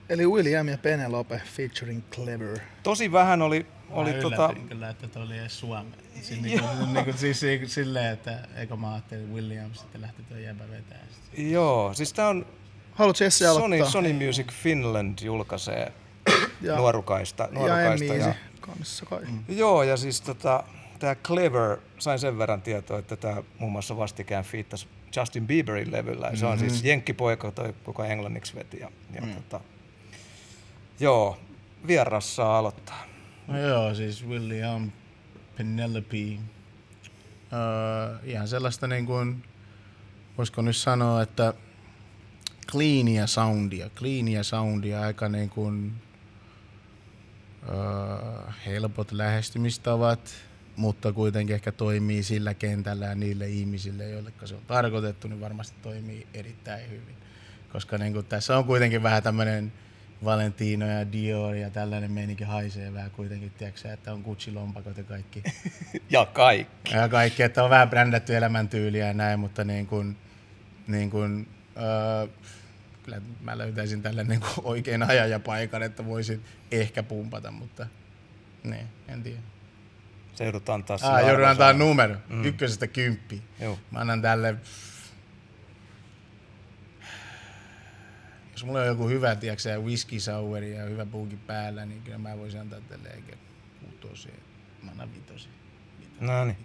Eli William ja Penelope featuring Clever. Tosi vähän oli, oli Mä tota, kyllä, että toi oli edes Suomi. Siis, niinku, niinku, siis si- silleen, että eikö mä ajattelin Williams, sitten lähti toi jäbä vetää. Joo, siis tää on Haluatko Jesse Sony, aloittaa? Sony Music Finland julkaisee ja, nuorukaista. ja nuorukaista Emiisi ja, kanssa kai. Mm. Joo, ja siis tota, tämä Clever, sain sen verran tietoa, että tämä muun muassa vastikään fiittasi Justin Bieberin levyllä. Ja se on siis jenkkipoika, toi koko englanniksi veti. Ja, ja Mm. tota, joo, vieras saa aloittaa. No joo, siis William Penelope. Öö, ihan sellaista niin kuin, voisiko nyt sanoa, että cleania soundia, cleania soundia, aika niin kuin, öö, helpot lähestymistavat, mutta kuitenkin ehkä toimii sillä kentällä ja niille ihmisille, joille se on tarkoitettu, niin varmasti toimii erittäin hyvin. Koska niin kuin, tässä on kuitenkin vähän tämmöinen Valentino ja Dior ja tällainen meininki haisee vähän kuitenkin, tiedätkö, että on Gucci-lompakot ja kaikki. *laughs* Ja kaikki. ja kaikki, että on vähän brändätty elämäntyyliä ja näin, mutta niin kuin, niin kuin, öö, kyllä mä löytäisin tälle niin kuin oikein ajan ja paikan, että voisin ehkä pumpata, mutta niin, en tiedä. Se joudut antaa Ah, joudun antaa numero, mm. ykkösestä kymppiin. Joo. Mä annan tälle... Jos mulla on joku hyvä, tiedätkö, whisky sour ja hyvä puuki päällä, niin kyllä mä voisin antaa tälle eikä kuutosia. Mä annan vitosia. No niin.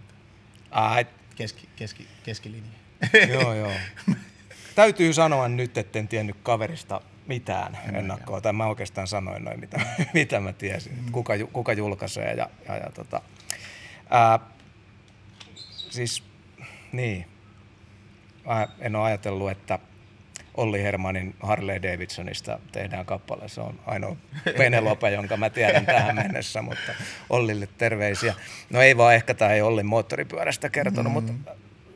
Ai, Keski, keski, keskilinja. joo, joo. *laughs* Täytyy sanoa nyt, etten tiennyt kaverista mitään ennakkoa. Tai mä oikeastaan sanoin noin, mitä, *laughs* mitä mä tiesin. että Kuka, kuka julkaisee ja, ja, ja tota, ää, siis niin. Mä en ole ajatellut, että Olli Hermanin Harley Davidsonista tehdään kappale. Se on ainoa Penelope, jonka mä tiedän tähän mennessä, mutta Ollille terveisiä. No ei vaan ehkä tämä ei Ollin moottoripyörästä kertonut, mm. mutta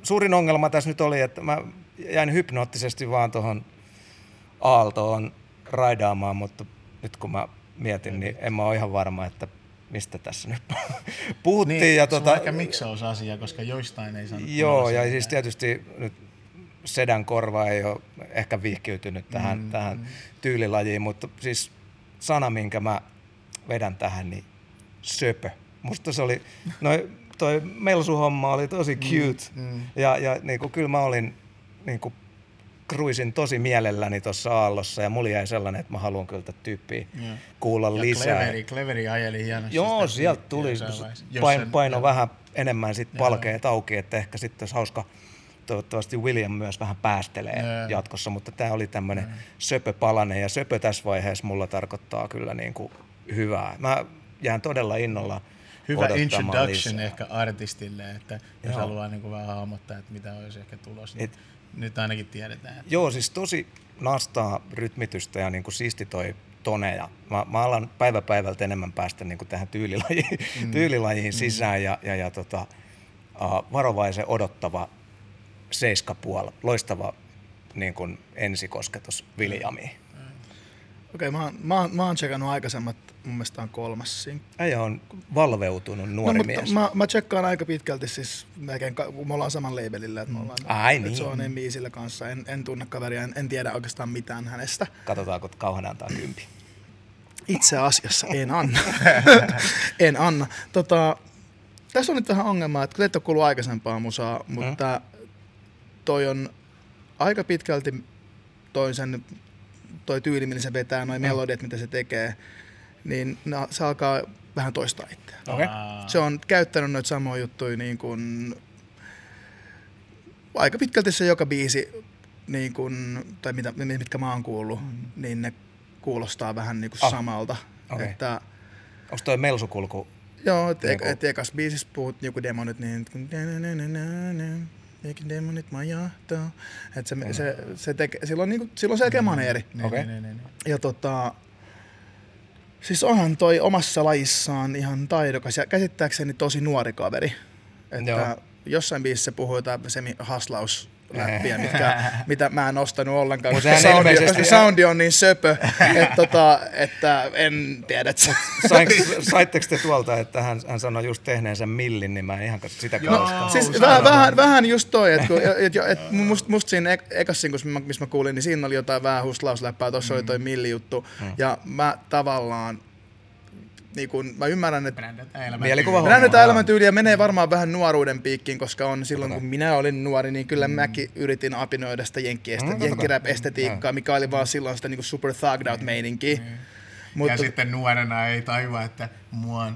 suurin ongelma tässä nyt oli, että mä jäin hypnoottisesti vaan tuohon Aaltoon raidaamaan, mutta nyt kun mä mietin, niin en mä ole ihan varma, että mistä tässä nyt puhuttiin. Niin, ja se on tota, ehkä miksausasia, koska joistain ei sanottu. Joo, ja siis tietysti nyt sedän korva ei ole ehkä vihkiytynyt tähän, mm. tähän tyylilajiin, mutta siis sana, minkä mä vedän tähän, niin söpö. Musta se oli, no toi Melsu-homma oli tosi cute, mm, mm. ja, ja niin kuin, kyllä mä olin, niin kuin, kruisin tosi mielelläni tuossa aallossa, ja mulla jäi sellainen, että mä haluan kyllä tätä tyyppiä Joo. kuulla Ja lisää. Cleveri, Cleveri ajeli hienosti. Joo, sieltä tuli, paino, paino vähän enemmän sit palkeet auki, että ehkä sitten olisi hauska, toivottavasti William myös vähän päästelee Joo. jatkossa, mutta tämä oli tämmöinen söpöpalanen ja söpö tässä vaiheessa mulla tarkoittaa kyllä niin kuin hyvää. Mä jään todella innolla Hyvä introduction lisää. ehkä artistille, että jos Joo. haluaa niin kuin vähän hahmottaa, että mitä olisi ehkä tulos, niin Et- nyt ainakin tiedetään. Että Joo, siis tosi nastaa rytmitystä ja niin kuin siisti toi tone. Ja mä, mä alan päivä päivältä enemmän päästä niin kuin tähän tyylilajiin, mm. tyylilajiin sisään ja, ja, ja tota, uh, varovaisen odottava seiskapuol, loistava niin kuin ensikosketus Viljamiin. Okei, mä, oon- mä, oon- mä oon tsekannut aikaisemmat, mun mielestä on kolmas sinkku. Äijä on valveutunut nuori no, mies. mutta mä, mä tsekkaan aika pitkälti siis melkein, kun me ollaan saman labelillä, että me ollaan Ai niin. se on Emiisillä kanssa. En, en tunne kaveria, en, en, tiedä oikeastaan mitään hänestä. Katsotaanko, että kauhean antaa kympi. Itse asiassa en anna. *laughs* en anna. Tota, tässä on nyt vähän ongelmaa, että kun te ette ole kuullut aikaisempaa musaa, mutta toi on aika pitkälti toi, sen, toi tyyli, millä se vetää, noin melodiat, mitä se tekee, niin no, se alkaa vähän toistaa itseään. Okei. Aa, Se on käyttänyt noita samoja juttuja niin kuin, aika pitkälti se joka biisi, niin kuin, tai mitä, mitkä mä oon kuullut, mm. niin ne kuulostaa vähän niin kuin Ah, samalta. okei. Että, Onko toi melsukulku? joo, että niin et ekas biisissä puhut joku demonit, niin Eikin demonit majahtaa. Että se, se, se teke, sillä on, niinku, sillä on selkeä maneeri. niin, Okei. niin, niin, niin. Ja tota, siis onhan toi omassa lajissaan ihan taidokas ja käsittääkseni tosi nuori kaveri. Että Joo. jossain biisissä puhuu jotain semi-haslaus läppiä, *laughs* mitkä, mitä mä en ostanut ollenkaan, koska soundi, ilmeisesti- koska soundi on niin söpö, että, tota, että en tiedä, Saitteko te tuolta, että hän, hän sanoi just tehneensä millin, niin mä en ihan sitä kautta. Siis vähän, vähän, vähän just toi, että et, et, et, musta must siinä ek, ekas sinkus, missä mä, missä mä kuulin, niin siinä oli jotain vähän hustlausläppää, tossa oli toi millijuttu. Ja mä tavallaan, niin kun, mä ymmärrän, että Joo. elämäntyyliä menee varmaan vähän nuoruuden piikkiin, koska on silloin kun minä olin nuori, niin kyllä mäkin yritin apinoida sitä Mm, jenkkirap-estetiikkaa, mikä oli vaan silloin sitä niinku super thugged out meininkiä. Ja Mutta sitten nuorena ei tajua, että mua, on-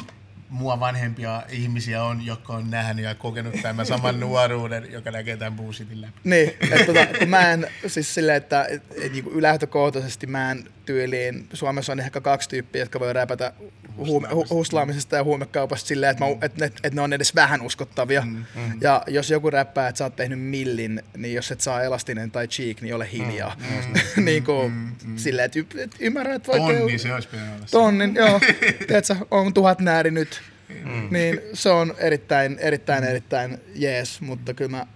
mua vanhempia ihmisiä on, jotka on nähnyt ja kokenut tämän. Saman *laughs* nuoruuden, joka näkee tämän bullshitin läpi. Niin, että tota, kun mä en, siis silleen, että et, et, niin lähtökohtaisesti mä en tyyliin, Suomessa on ehkä kaksi tyyppiä, jotka voi räpätä huume, hu, huslaamisesta ja huumekaupasta silleen, että, mä, että, et, et ne on edes vähän uskottavia. Mm, mm. Ja jos joku räppää, että sä oot tehnyt millin, niin jos et saa elastinen tai cheek, niin ole hiljaa. Mm, *laughs* niin kuin mm, mm. silleen, että, y, et ymmärrän, että vaikka... Tonni se olisi pitänyt olla. Tonnin, joo. *laughs* Tiedätkö, on tuhat nääri nyt. Mm. Niin se on erittäin, erittäin, erittäin jees, mutta kyllä mä,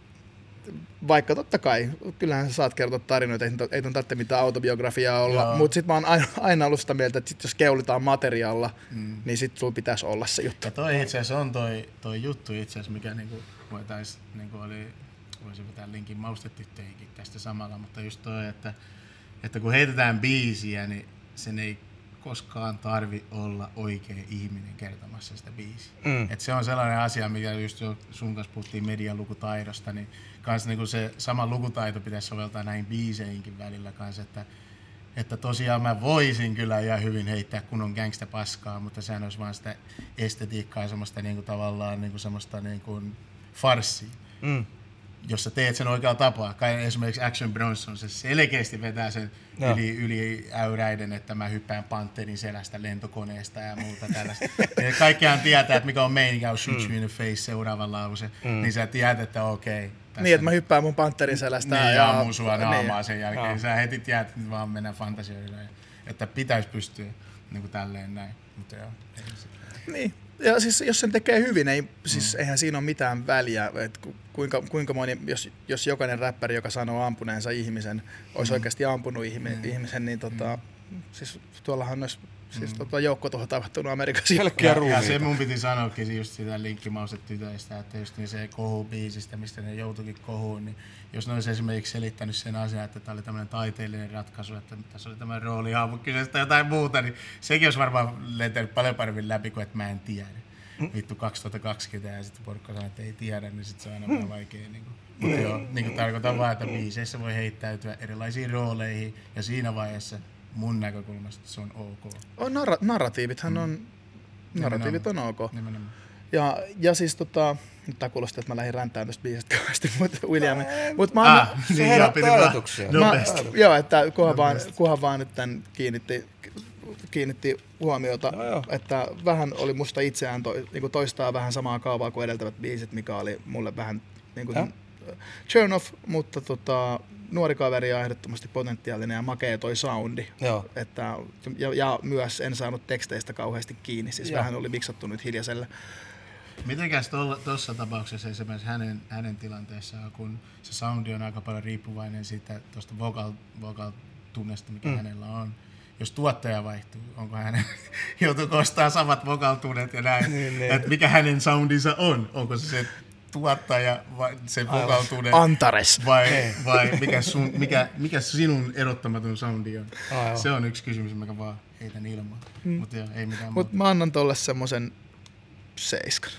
vaikka totta kai, kyllähän sä saat kertoa tarinoita, ei, ei ton tarvitse mitään autobiografiaa olla, mutta sit mä oon aina, aina ollut sitä mieltä, että sit jos keulitaan materiaalla, mm. niin sit sulla pitäisi olla se juttu. Ja toi itse asiassa on toi, toi juttu itse asiassa, mikä niinku voitais, niinku oli, voisin vetää linkin maustetyttöihinkin tästä samalla, mutta just toi, että, että kun heitetään biisiä, niin sen ei koskaan tarvi olla oikea ihminen kertomassa sitä biisiä. Mm. Et se on sellainen asia, mikä just sun kanssa puhuttiin median lukutaidosta, niin kans niinku se sama lukutaito pitäisi soveltaa näihin biiseihinkin välillä kanssa, että että tosiaan mä voisin kyllä ihan hyvin heittää kunnon gangsta paskaa, mutta sehän olisi vaan sitä estetiikkaa ja semmoista niinku tavallaan niinku semmoista niinku farssia. Mm. Jos sä teet sen oikealla tapaa, kai esimerkiksi Action Bronson, se selkeästi vetää sen Joo. yli, yli äyräiden, että mä hyppään panterin selästä lentokoneesta ja muuta tällaista. *laughs* Ja Kaikkihan tietää, että mikä on meininki, on shoot you in the face seuraava lause, niin sä tiedät, että okei. Tässä Niin, että mä hyppään mun panterin selästä. niin, ja ja ammun sua naamaa niin. sen jälkeen. Sä heti tiedät, että vaan mennään fantasioilla. Että pitäisi pystyä niin kuin tälleen näin. Mutta joo, ei Niin. Ja siis jos sen tekee hyvin, ei, siis mm. eihän siinä ole mitään väliä, että ku- kuinka, kuinka moni, jos, jos jokainen räppäri, joka sanoo ampuneensa ihmisen, olisi mm. oikeasti ampunut ihmi, mm. ihmisen, niin tota, mm. siis tuollahan olisi siis tota, joukkotuho tapahtunut Amerikassa. Pelkkiä ja, ja ruumiita. se mun piti sanoakin just sitä linkkimauset tytöistä, että just niin se kohubiisistä, mistä ne joutuikin kohuun, niin jos ne olisi esimerkiksi selittänyt sen asian, että tämä oli tämmöinen taiteellinen ratkaisu, että tässä oli tämä roolihahmo kyseessä tai jotain muuta, niin sekin olisi varmaan lentänyt paljon paremmin läpi kuin että mä en tiedä. Vittu 2020 ja sitten porukka sanoo, että ei tiedä, niin sitten se on aina vähän vaikea. Niin kuin. Mutta joo, niin kuin tarkoitan vaan, että biiseissä voi heittäytyä erilaisiin rooleihin ja siinä vaiheessa mun näkökulmasta se on ok. On narra- narratiivithan on, narratiivit on ok. Nimenomaan. Ja, ja siis tota, nyt tää kuulostaa, että mä lähdin räntään tästä biisistä kauheasti, *laughs* mutta William, mutta mä, Ah, ah, Se niin, herättää joo, piti mä, Nopeasti. joo, että kunhan vaan, kunhan vaan nyt tän kiinnitti, kiinnitti huomiota, joo. että vähän oli musta itseään to, niin toistaa vähän samaa kaavaa kuin edeltävät biisit, mikä oli mulle vähän niin kuin, turn off, mutta tota, nuori kaveri ja ehdottomasti potentiaalinen ja makea toi soundi. Joo. Että, ja, ja, myös en saanut teksteistä kauheasti kiinni, siis Joo. vähän oli miksattu nyt hiljaiselle. Mitenkäs tuossa tapauksessa esimerkiksi hänen, hänen tilanteessaan, kun se soundi on aika paljon riippuvainen siitä tuosta vocal, vocal tunnesta, mikä mm. hänellä on. Jos tuottaja vaihtuu, onko hänen *laughs* joutuuko ostaa samat vocal tunnet ja näin, Niin, niin. että mikä hänen soundinsa on? Onko se se tuottaja vai se vocal tunne Antares. vai, vai mikä, sun, mikä, mikä sinun erottamaton soundi on? Aivan. Se on yksi kysymys, mikä vaan heitän ilmaan. Mm. Mutta ei mitään Mutta mä annan tolle semmosen seiskan.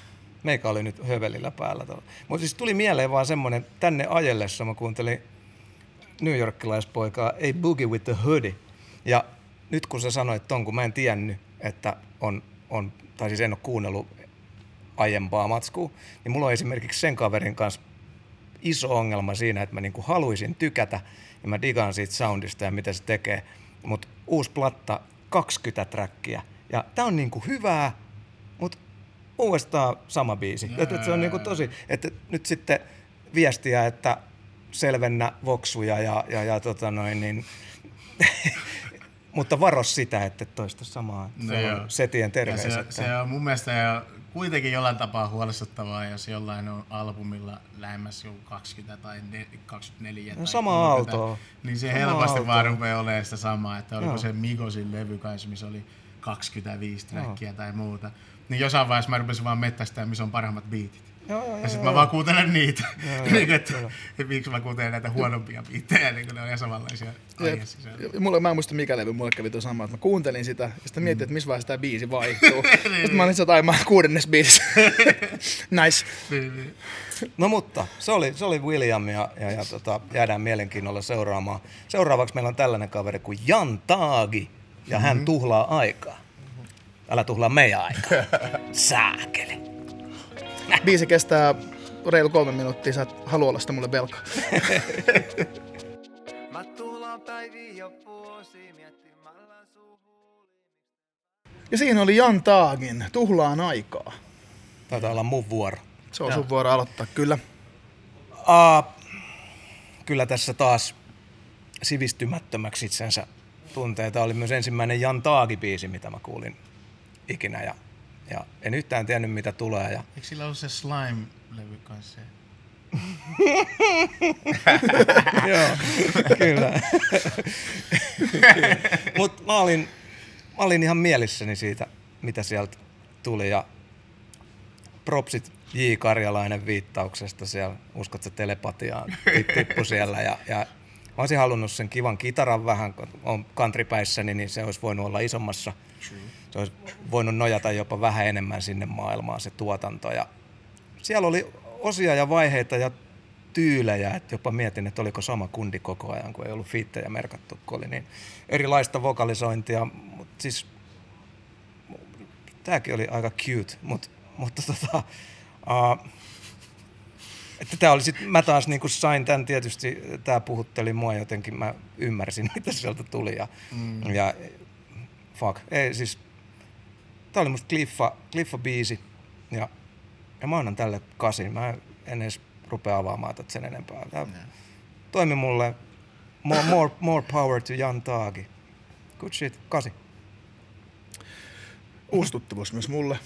Meikä oli nyt hövelillä päällä. Mutta siis tuli mieleen vaan semmonen, tänne ajellessa mä kuuntelin New Yorkilaispoikaa Ei Boogie with the Hoodie. Ja nyt kun sä sanoit ton, kun mä en tiennyt, että on, on tai siis en ole kuunnellut aiempaa matskua, niin mulla on esimerkiksi sen kaverin kanssa iso ongelma siinä, että mä niinku haluaisin tykätä ja mä digaan siitä soundista ja mitä se tekee. Mutta uusi platta, 20 trackia. Ja tää on niinku hyvää, mutta uudestaan sama biisi. Että et se on niinku tosi, että nyt sitten viestiä, että selvennä voksuja ja, ja, ja tota noin, niin, *laughs* mutta varo sitä, että et toista samaa. No on setien terveys. se, se on mun mielestä, ja kuitenkin jollain tapaa huolestuttavaa, jos jollain on albumilla lähemmäs joku 20 tai ne- 24 tai sama 30, auto. Niin se Sama helposti auto. vaan rupeaa olemaan sitä samaa, että oliko Joo. se Migosin levy kanssa, missä oli 25 trackia tai muuta. Niin jossain vaiheessa mä rupesin vaan mettästään, missä on parhaimmat biitit. Joo, joo, Ja sitten mä vaan kuuntelen niitä. Joo, niin, joo, *laughs* että, miksi mä kuuntelen näitä huonompia biittejä, niin kun ne on ihan samanlaisia aiheessa. Ja Mulle, mä en muista mikä levy, mulle kävi tuo sama, että mä kuuntelin sitä, ja sitten mietin, että missä vaiheessa tämä biisi vaihtuu. *laughs* sitten mä olin, että ai mä oon kuudennes biisissä. *laughs* nice. Niin, niin. No mutta, se oli, se oli William ja, ja, ja tota, jäädään mielenkiinnolla seuraamaan. Seuraavaksi meillä on tällainen kaveri kuin Jan Taagi ja hän Mhm. tuhlaa aikaa. Älä tuhlaa meidän aikaa. Sääkeli. Biisi kestää reilu kolme minuuttia, sä et halua olla sitä mulle velkaa. *laughs* Mä tulaan päiviä ja miettimällä siinä oli Jan Taagin, Tuhlaan aikaa. Taitaa olla mun vuoro. Se on sun vuoro aloittaa, kyllä. Uh, kyllä tässä taas sivistymättömäksi itsensä tuntee. Tämä oli myös ensimmäinen Jan Taagi-biisi, mitä mä kuulin ikinä. Ja, ja en yhtään tiennyt, mitä tulee. Ja Eikö sillä ollut se Slime-levy kanssa? *laughs* Joo, kyllä. *laughs* Mutta mä olin, mä olin ihan mielissäni siitä, mitä sieltä tuli. Ja propsit J. Karjalainen viittauksesta siellä, uskotko telepatiaan, Tip- tippu siellä. Ja, ja mä olisin halunnut sen kivan kitaran vähän, kun on countrypäissäni, niin se olisi voinut olla isommassa. Se olisi voinut nojata jopa vähän enemmän sinne maailmaan se tuotanto. Ja siellä oli osia ja vaiheita ja tyylejä, että jopa mietin, että oliko sama kundi koko ajan, kun ei ollut fiittejä merkattu, kun oli niin erilaista vokalisointia, mutta siis tämäkin oli aika cute, mut, mutta tota, uh, että tää oli sit, mä taas niinku sain tämän tietysti, tämä puhutteli mua jotenkin, mä ymmärsin, *laughs* mitä sieltä tuli ja, mm. ja fuck, ei siis, tää oli musta Cliffa, Cliffa biisi ja, ja mä annan tälle kasin, mä en edes rupea avaamaan tätä sen enempää. Tää toimi mulle, more, more, more power to Jan Taagi. Good shit, kasi. Uusi myös mulle.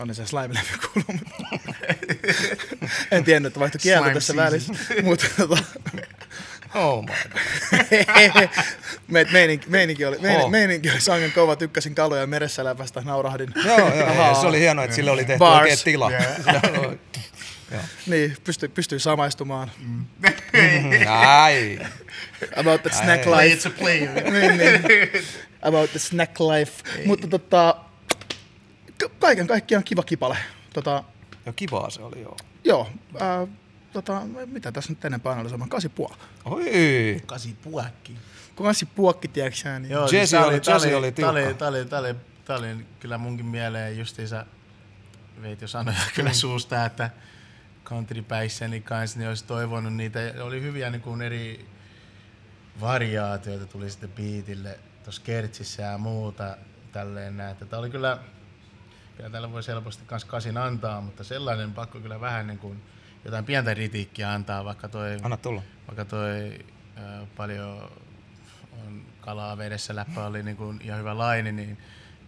On se slime-levy kuuluu, mutta *laughs* en tiennyt, että vaihtoi kieltä tässä välissä. mutta tota, *laughs* Oh my god. *laughs* me, meininki, meininki, oli, meininki, Oh. meininki oli sangen kova, tykkäsin kaloja meressä läpästä, naurahdin. Joo, joo, joo, se oli hienoa, että sille oli tehty Bars. oikein tila. Joo. *laughs* Niin, pystyi, pystyi samaistumaan. Ai. About the snack Play life. it's a play. niin, niin. About the snack life. Mutta tota, ka- kaiken kaikkiaan kiva kipale. Tota, Joo, kivaa se oli, joo. joo, ää, tota, mitä tässä nyt enempää analysoimaan? Kasi puoli. Oi. Kasi puakki. Kun kasi puokki, tiedätkö sä, niin... Joo, Jesse tää oli- Jesse oli tää oli, tiukka. tää oli, tää oli, tää oli kyllä munkin mieleen justiinsa, veit jo sanoja *laughs* kyllä suusta, että countrypäissäni kanssa, niin olisi toivonut niitä. Oli hyviä niin kuin eri variaatioita tuli sitten biitille tuossa kertsissä ja muuta tälleen näin. Että Tää oli kyllä, kyllä täällä voisi helposti kans kasin antaa, mutta sellainen pakko kyllä vähän niin kuin jotain pientä kritiikkiä antaa, vaikka toi Anna tulla. vaikka toi ää, paljon on kalaa vedessä läppä oli niin kuin ihan hyvä laini, niin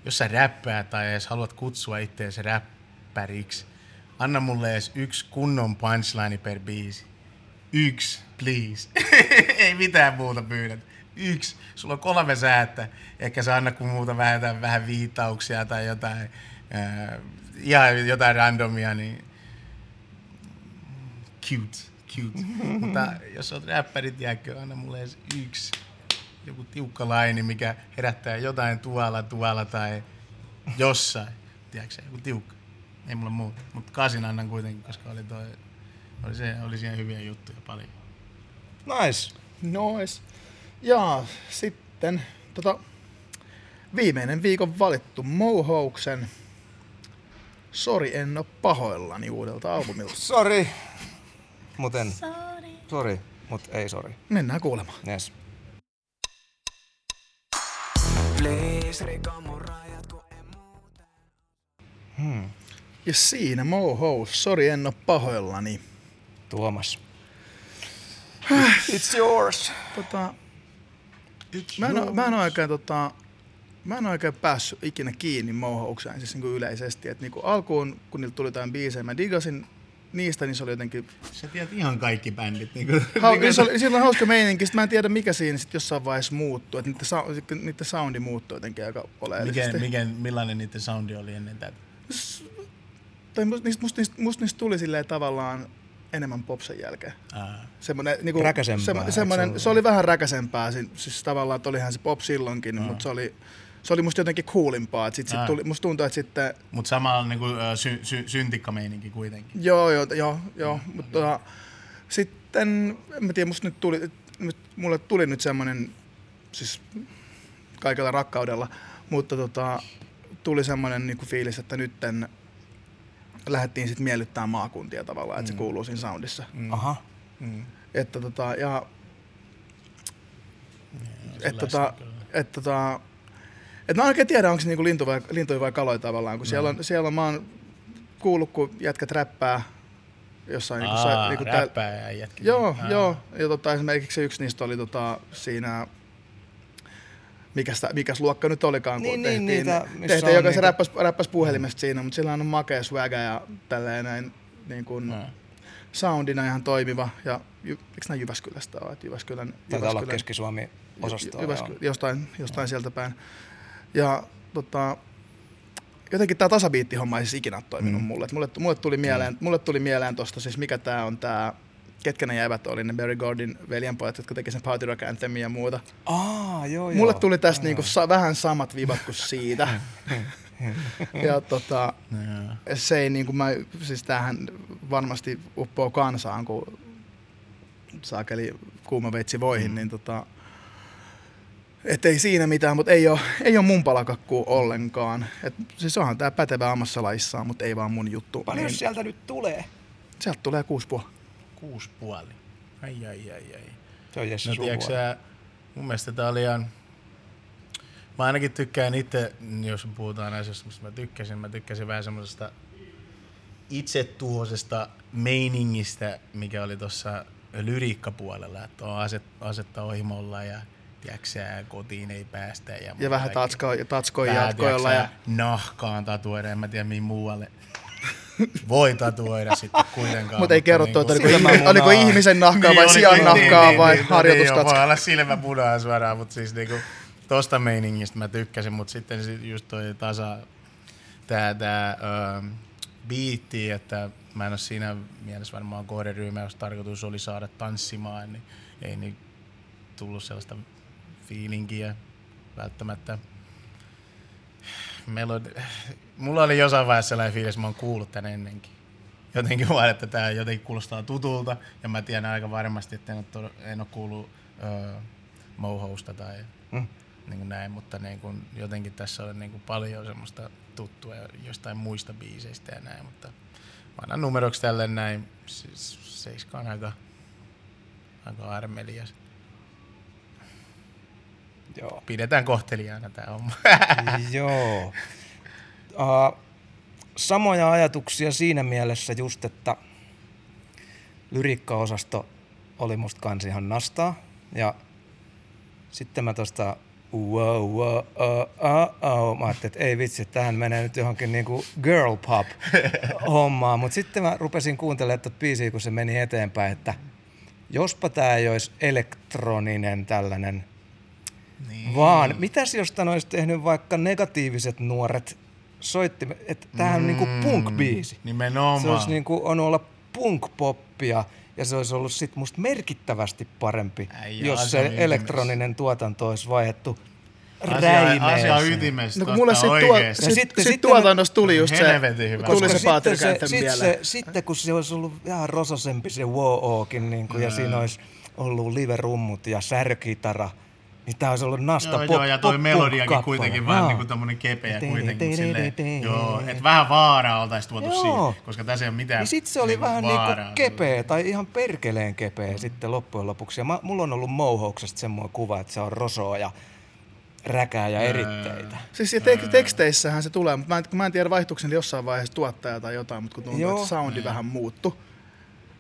jos sä räppäät tai edes haluat kutsua itseäsi räppäriksi, anna mulle edes yksi kunnon punchline per biisi. Yksi, please. *laughs* Ei mitään muuta pyydät. Yksi. Sulla on kolme säättä. Ehkä sä anna kun muuta vähän, vähän viittauksia tai jotain, ää, ihan jotain randomia, niin cute, cute. Mutta jos olet räppäri, tiedätkö, anna mulle edes yksi joku tiukka laini, mikä herättää jotain tuolla, tuolla tai jossain. Tiedätkö joku tiukka. Ei mulla muuta. Mutta kasin annan kuitenkin, koska oli toi, oli, se, oli siihen hyviä juttuja paljon. Nice. Nois. Ja sitten tota, viimeinen viikon valittu Mohouksen Sori en oo pahoillani uudelta albumilta. Sori. Muten. Sori. Mut ei sori. Mennään kuulemaan. Yes. Muuten. Ja siinä Mohous, Sori en oo pahoillani. Tuomas. It's yours. Tota, mä, en, oo- mä en oo oikein tota, mä en oikein päässyt ikinä kiinni mouhoukseen siis niinku yleisesti. Et niinku alkuun, kun niiltä tuli jotain biisejä, mä digasin niistä, niin se oli jotenkin... Sä tiedät ihan kaikki bändit. *laughs* Niin kuin, Ha, niin se oli, sillä on hauska meininki, sit mä en tiedä mikä siinä sit jossain vaiheessa muuttuu, että niiden, sa- niiden soundi muuttuu jotenkin aika oleellisesti. mikä, mikä, millainen niiden soundi oli ennen tätä? Tai musta niistä, musta, niistä, musta niistä tuli silleen tavallaan enemmän popsen jälkeen. Aa. Semmoinen, niinku, Räkäsempää, semmo, eikö semmoinen, se se oli vähän räkäsempää, si- siis tavallaan, että olihan se pop silloinkin, Aa. mutta se oli, se oli musta jotenkin coolimpaa. Et sit, sit tuli, musta tuntuu, että sitten, Mutta samalla niin kuin, sy, sy, syntikkameininki kuitenkin. joo, joo, joo, joo mutta tota, sitten, en mä tiedä, musta nyt tuli, nyt, mulle tuli nyt semmoinen, siis kaikella rakkaudella, mutta tota, tuli semmoinen niinku fiilis, että nytten lähdettiin sitten miellyttämään maakuntia tavallaan, että se kuuluu siinä soundissa. Aha. Mm. Että tota, ja että Sellaista tota, kyllä. että tota, et mä en oikein tiedä, onko se niinku lintu vai, lintuja vai kaloja tavallaan, kun siellä on, siellä on, mä oon kuullut, kun jätkät räppää jossain niinku, Aa, sa, niinku räppää ja jätkin. Joo, Aa. joo. Ja tota, esimerkiksi se yksi niistä oli tota, siinä, mikäs, mikäs luokka nyt olikaan, kun Niin, niin, tehtiin, niitä, missä tehtiin joka se niitä- räppäs, räppäs puhelimesta siinä, mutta sillä on makea swagga ja tälleen näin niin kuin, Aa. soundina ihan toimiva. Ja Jy- eikö nämä Jyväskylästä ole? Että Jyväskylän, Taitaa olla Jyväskylän- Keski-Suomi osastoa. Jyväsky- jostain, jostain sieltä päin. Ja tota, jotenkin tämä tasabiittihomma ei siis ikinä toiminut mm. mulle. Et mulle. Mulle tuli mieleen, mm. mulle tuli mieleen tosta siis mikä tämä on tämä ketkä ne jäivät oli, ne Barry Gordon veljenpojat, jotka teki sen Party Rock Anthemin ja muuta. Aa, joo, Mulle joo. tuli tästä niinku sa- vähän samat vivat kuin siitä. *laughs* ja tota, Joo. se ei niinku, mä, siis tämähän varmasti uppoo kansaan, kun saakeli kuuma veitsi voihin, mm. niin tota, et ei siinä mitään, mutta ei ole, ei ole mun palakakkuu ollenkaan. Et, siis onhan tää pätevä ammassa laissaan, mutta ei vaan mun juttu. Paljon niin, sieltä nyt tulee? sieltä tulee kuusi puoli. Kuusi puoli. Ai ai ai ai. Se on Jesse No suvua. tiedätkö sä, mun mielestä tää oli ihan... Mä ainakin tykkään itse, jos puhutaan asioista, mistä mä tykkäsin, mä tykkäsin vähän semmosesta itsetuhoisesta meiningistä, mikä oli tuossa lyriikkapuolella, että on aset, asetta ohimolla ja tiedätkö kotiin ei päästä. Ja, Ja vähän tatskoja, Vähän, jatkoilla. Ja, nahkaan tatuoida, en mä tiedä mihin muualle *laughs* voi tatuoida sitten kuitenkaan. mutta ei kerrottu, että oliko, ihmi, oliko ihmisen nahkaa vai oli- sian nahkaa vai niin, harjoitustatska. voi olla silmä punaa suoraan, mutta siis niinku, tosta meiningistä mä tykkäsin, mutta sitten sit just toi tasa, tää, tää ö, biitti, että mä en ole siinä mielessä varmaan kohderyhmä, jos tarkoitus oli saada tanssimaan, niin ei niin tullut sellaista fiilinkiä välttämättä. Melodi... Mulla oli jossain vaiheessa sellainen fiilis, että mä oon kuullut tän ennenkin. Jotenkin vaan, että tää jotenkin kuulostaa tutulta, ja mä tiedän aika varmasti, että en ole, to- en ole kuullut öö, Mohousta tai Mm. niin kuin näin, mutta niin kuin, jotenkin tässä on niin kuin paljon semmoista tuttua jostain muista biiseistä ja näin, mutta mä annan numeroksi tälle näin, siis seiska on aika, aika armelias. Joo. Pidetään kohteliaana tää homma. *laughs* Joo. Uh, samoja ajatuksia siinä mielessä just, että lyriikkaosasto oli musta kans ihan nastaa. Ja sitten mä tosta wow, wow, oh, oh, oh. Mä ajattelin, että ei vitsi, tähän menee nyt johonkin niinku girl pop *laughs* hommaan. Mutta sitten mä rupesin kuuntelemaan tuota biisiä, kun se meni eteenpäin, että jospa tämä ei olisi elektroninen tällainen niin. vaan mitäs jos tän olisi tehnyt vaikka negatiiviset nuoret soitti, että tämähän on niinku punk-biisi. Nimenomaan. Se olisi niinku on olla punk-poppia ja se olisi ollut sit musta merkittävästi parempi, Äijä, jos se ytimessä. elektroninen tuotanto olisi vaihdettu asia, asia ytimessä No kun mulle sit, tuo, oikeesti. sit, sitten- sit, sitten- tuotannosta tuli just se, hyvä. tuli se sitten, se, sit se, sitten kun se olisi ollut vähän rososempi se WoOkin niin kuin, ja siinä olisi ollut live-rummut ja särkitara, niin tämä olisi ollut nasta Joo, pop, joo, ja toi pop- melodiakin punk-kappale. kuitenkin vähän Joo. niinku tommonen kepeä Tee, kuitenkin. silleen, tee, tee, joo, tee. et vähän vaaraa oltais tuotu Joo. siihen, koska tässä ei ole mitään Niin sit se oli niinku vähän vaaraa. niinku kepeä tai ihan perkeleen kepeä sitten loppujen lopuksi. Ja mä, mulla on ollut Mohouksesta semmoinen kuva, että se on rosoa ja räkää ja eritteitä. Siis ja tek- teksteissähän se tulee, mutta mä en, kun mä en tiedä vaihtuuko se jossain vaiheessa tuottaja tai jotain, mutta kun tuntuu, Joo. että soundi vähän muuttu.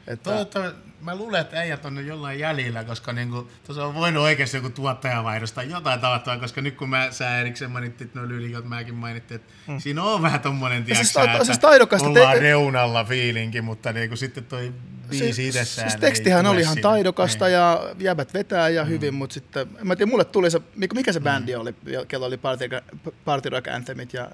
Että, Toivottavasti, mä luulen, että äijät on jollain jäljellä, koska niinku, tuossa on voinut oikeasti joku tuottajavaihdos tai jotain tavattavaa, koska nyt kun mä, sä erikseen mainittit, no Lylikot mäkin mainittiin, että mm. siinä on vähän tommonen, tiiäksä, siis että siis taidokasta ollaan te- reunalla fiilinki, mutta niinku sitten toi biisi siis, itsessään siis tekstihän oli ihan sinne. taidokasta Niin. ja jäbät vetää ja hyvin, mutta sitten, mä en tiedä, mulle tuli se, mikä se bändi oli, kello oli Party, Party Rock Anthemit ja,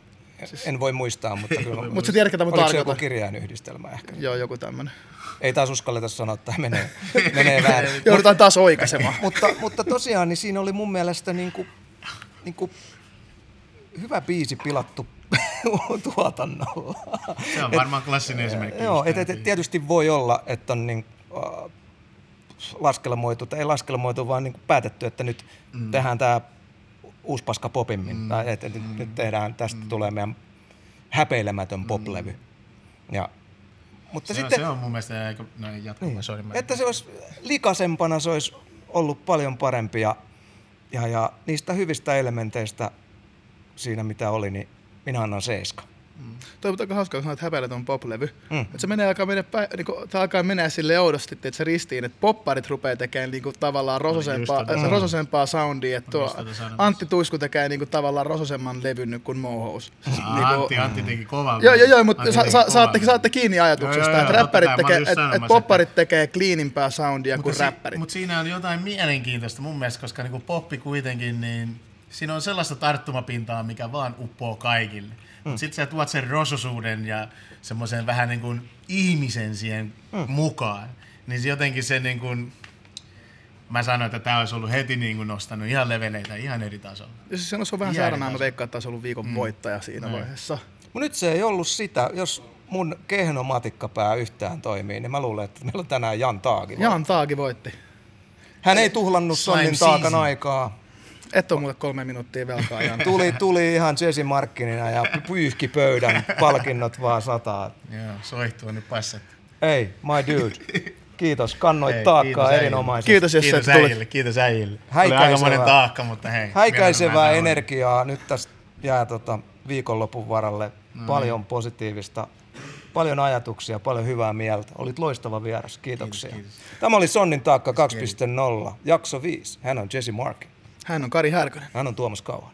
En voi muistaa, mutta kyllä. *laughs* mutta sä tiedät, ketä mä Oliko se joku tarkoitan. kirjainyhdistelmä ehkä? Joo, joku tämmönen. Ei taas uskalleta sanoa, että menee, *laughs* menee väärin. *laughs* Joudutaan taas oikaisemaan. mutta, mutta tosiaan niin siinä oli mun mielestä niinku, niinku hyvä biisi pilattu tuotannolla. Se on varmaan klassinen esimerkki. Joo, et, et, et tietysti voi olla, että on niin, äh, laskelmoitu, tai ei laskelmoitu, vaan niin päätetty, että nyt mm. tehdään tämä uusi paska popimmin. Mm. Tai että nyt, nyt tehdään, tästä mm. tulee meidän häpeilemätön poplevy. Ja, mutta se, sitten, on, se on mun mielestä aika, no ei jatku, niin. sorry, mä että se olisi likasempana, se olisi ollut paljon parempi ja, ja, ja niistä hyvistä elementeistä siinä mitä oli, niin minä annan seiska. Toi on aika hauskaa, kun sanoit häpeiletön poplevy. Mm. Mm. Että se menee alkaa mennä, niin kuin, alkaa mennä sille oudosti, että se ristiin, että popparit rupeaa tekemään niin kuin, tavallaan rososempaa, tota äh, rososempaa soundia. Että tuo just tota. Antti Tuisku tekee niin kuin, tavallaan rososemman levyn nyt kuin Mohous. Ah, Antti, Antti teki kovan. Joo, joo, joo, mutta sa- sa- saatte, saatte kiinni ajatuksesta, Joo, joo, että räppärit tekee, että sanomassa, popparit tekee cleanimpää soundia kuin si- räppärit. Mutta siinä on jotain mielenkiintoista mun mielestä, koska niinku poppi kuitenkin, niin siinä on sellaista tarttumapintaa, mikä vaan uppoo kaikille. Mm. Mutta sitten sä tuot sen rososuuden ja semmoisen vähän niin kuin ihmisen siihen mm. mukaan. Niin se jotenkin se niin kuin, mä sanoin, että tämä olisi ollut heti niin kuin nostanut ihan leveleitä ihan eri tasolla. Ja siis se on vähän sääränää, mä veikkaan, että olisi ollut viikon mm. voittaja siinä Niin. vaiheessa. Mutta nyt se ei ollut sitä. Jos mun kehno matikkapää yhtään toimii, niin mä luulen, että meillä on tänään Jan Taagi. Jan Taagi voitti. Hän ei tuhlannut Sonnin taakan aikaa. Et ole mulle kolme minuuttia velkaa, Jan. *laughs* Tuli, tuli ihan Jesse Markkinina ja pyyhki pöydän, palkinnot vaan sataa. Joo, soihtuu nyt passat. Ei, my dude. Kiitos, kannoit Hei, taakkaa kiitos äijille. erinomaisesti. Kiitos, jos Kiitos sä tulit. äijille, kiitos äijille. Oli Häikäisevää. monen taakka, mutta hei. Häikäisevää energiaa. Nyt tästä jää tota viikonlopun varalle No paljon niin. positiivista, paljon ajatuksia, paljon hyvää mieltä. Olit loistava vieras. Kiitoksia. Kiitos, kiitos. Tämä oli Sonnin taakka 2.0, jakso 5. Hän on Jesse Markin. Hän on Kari Härkönen. Hän on Tuomas Kauhan.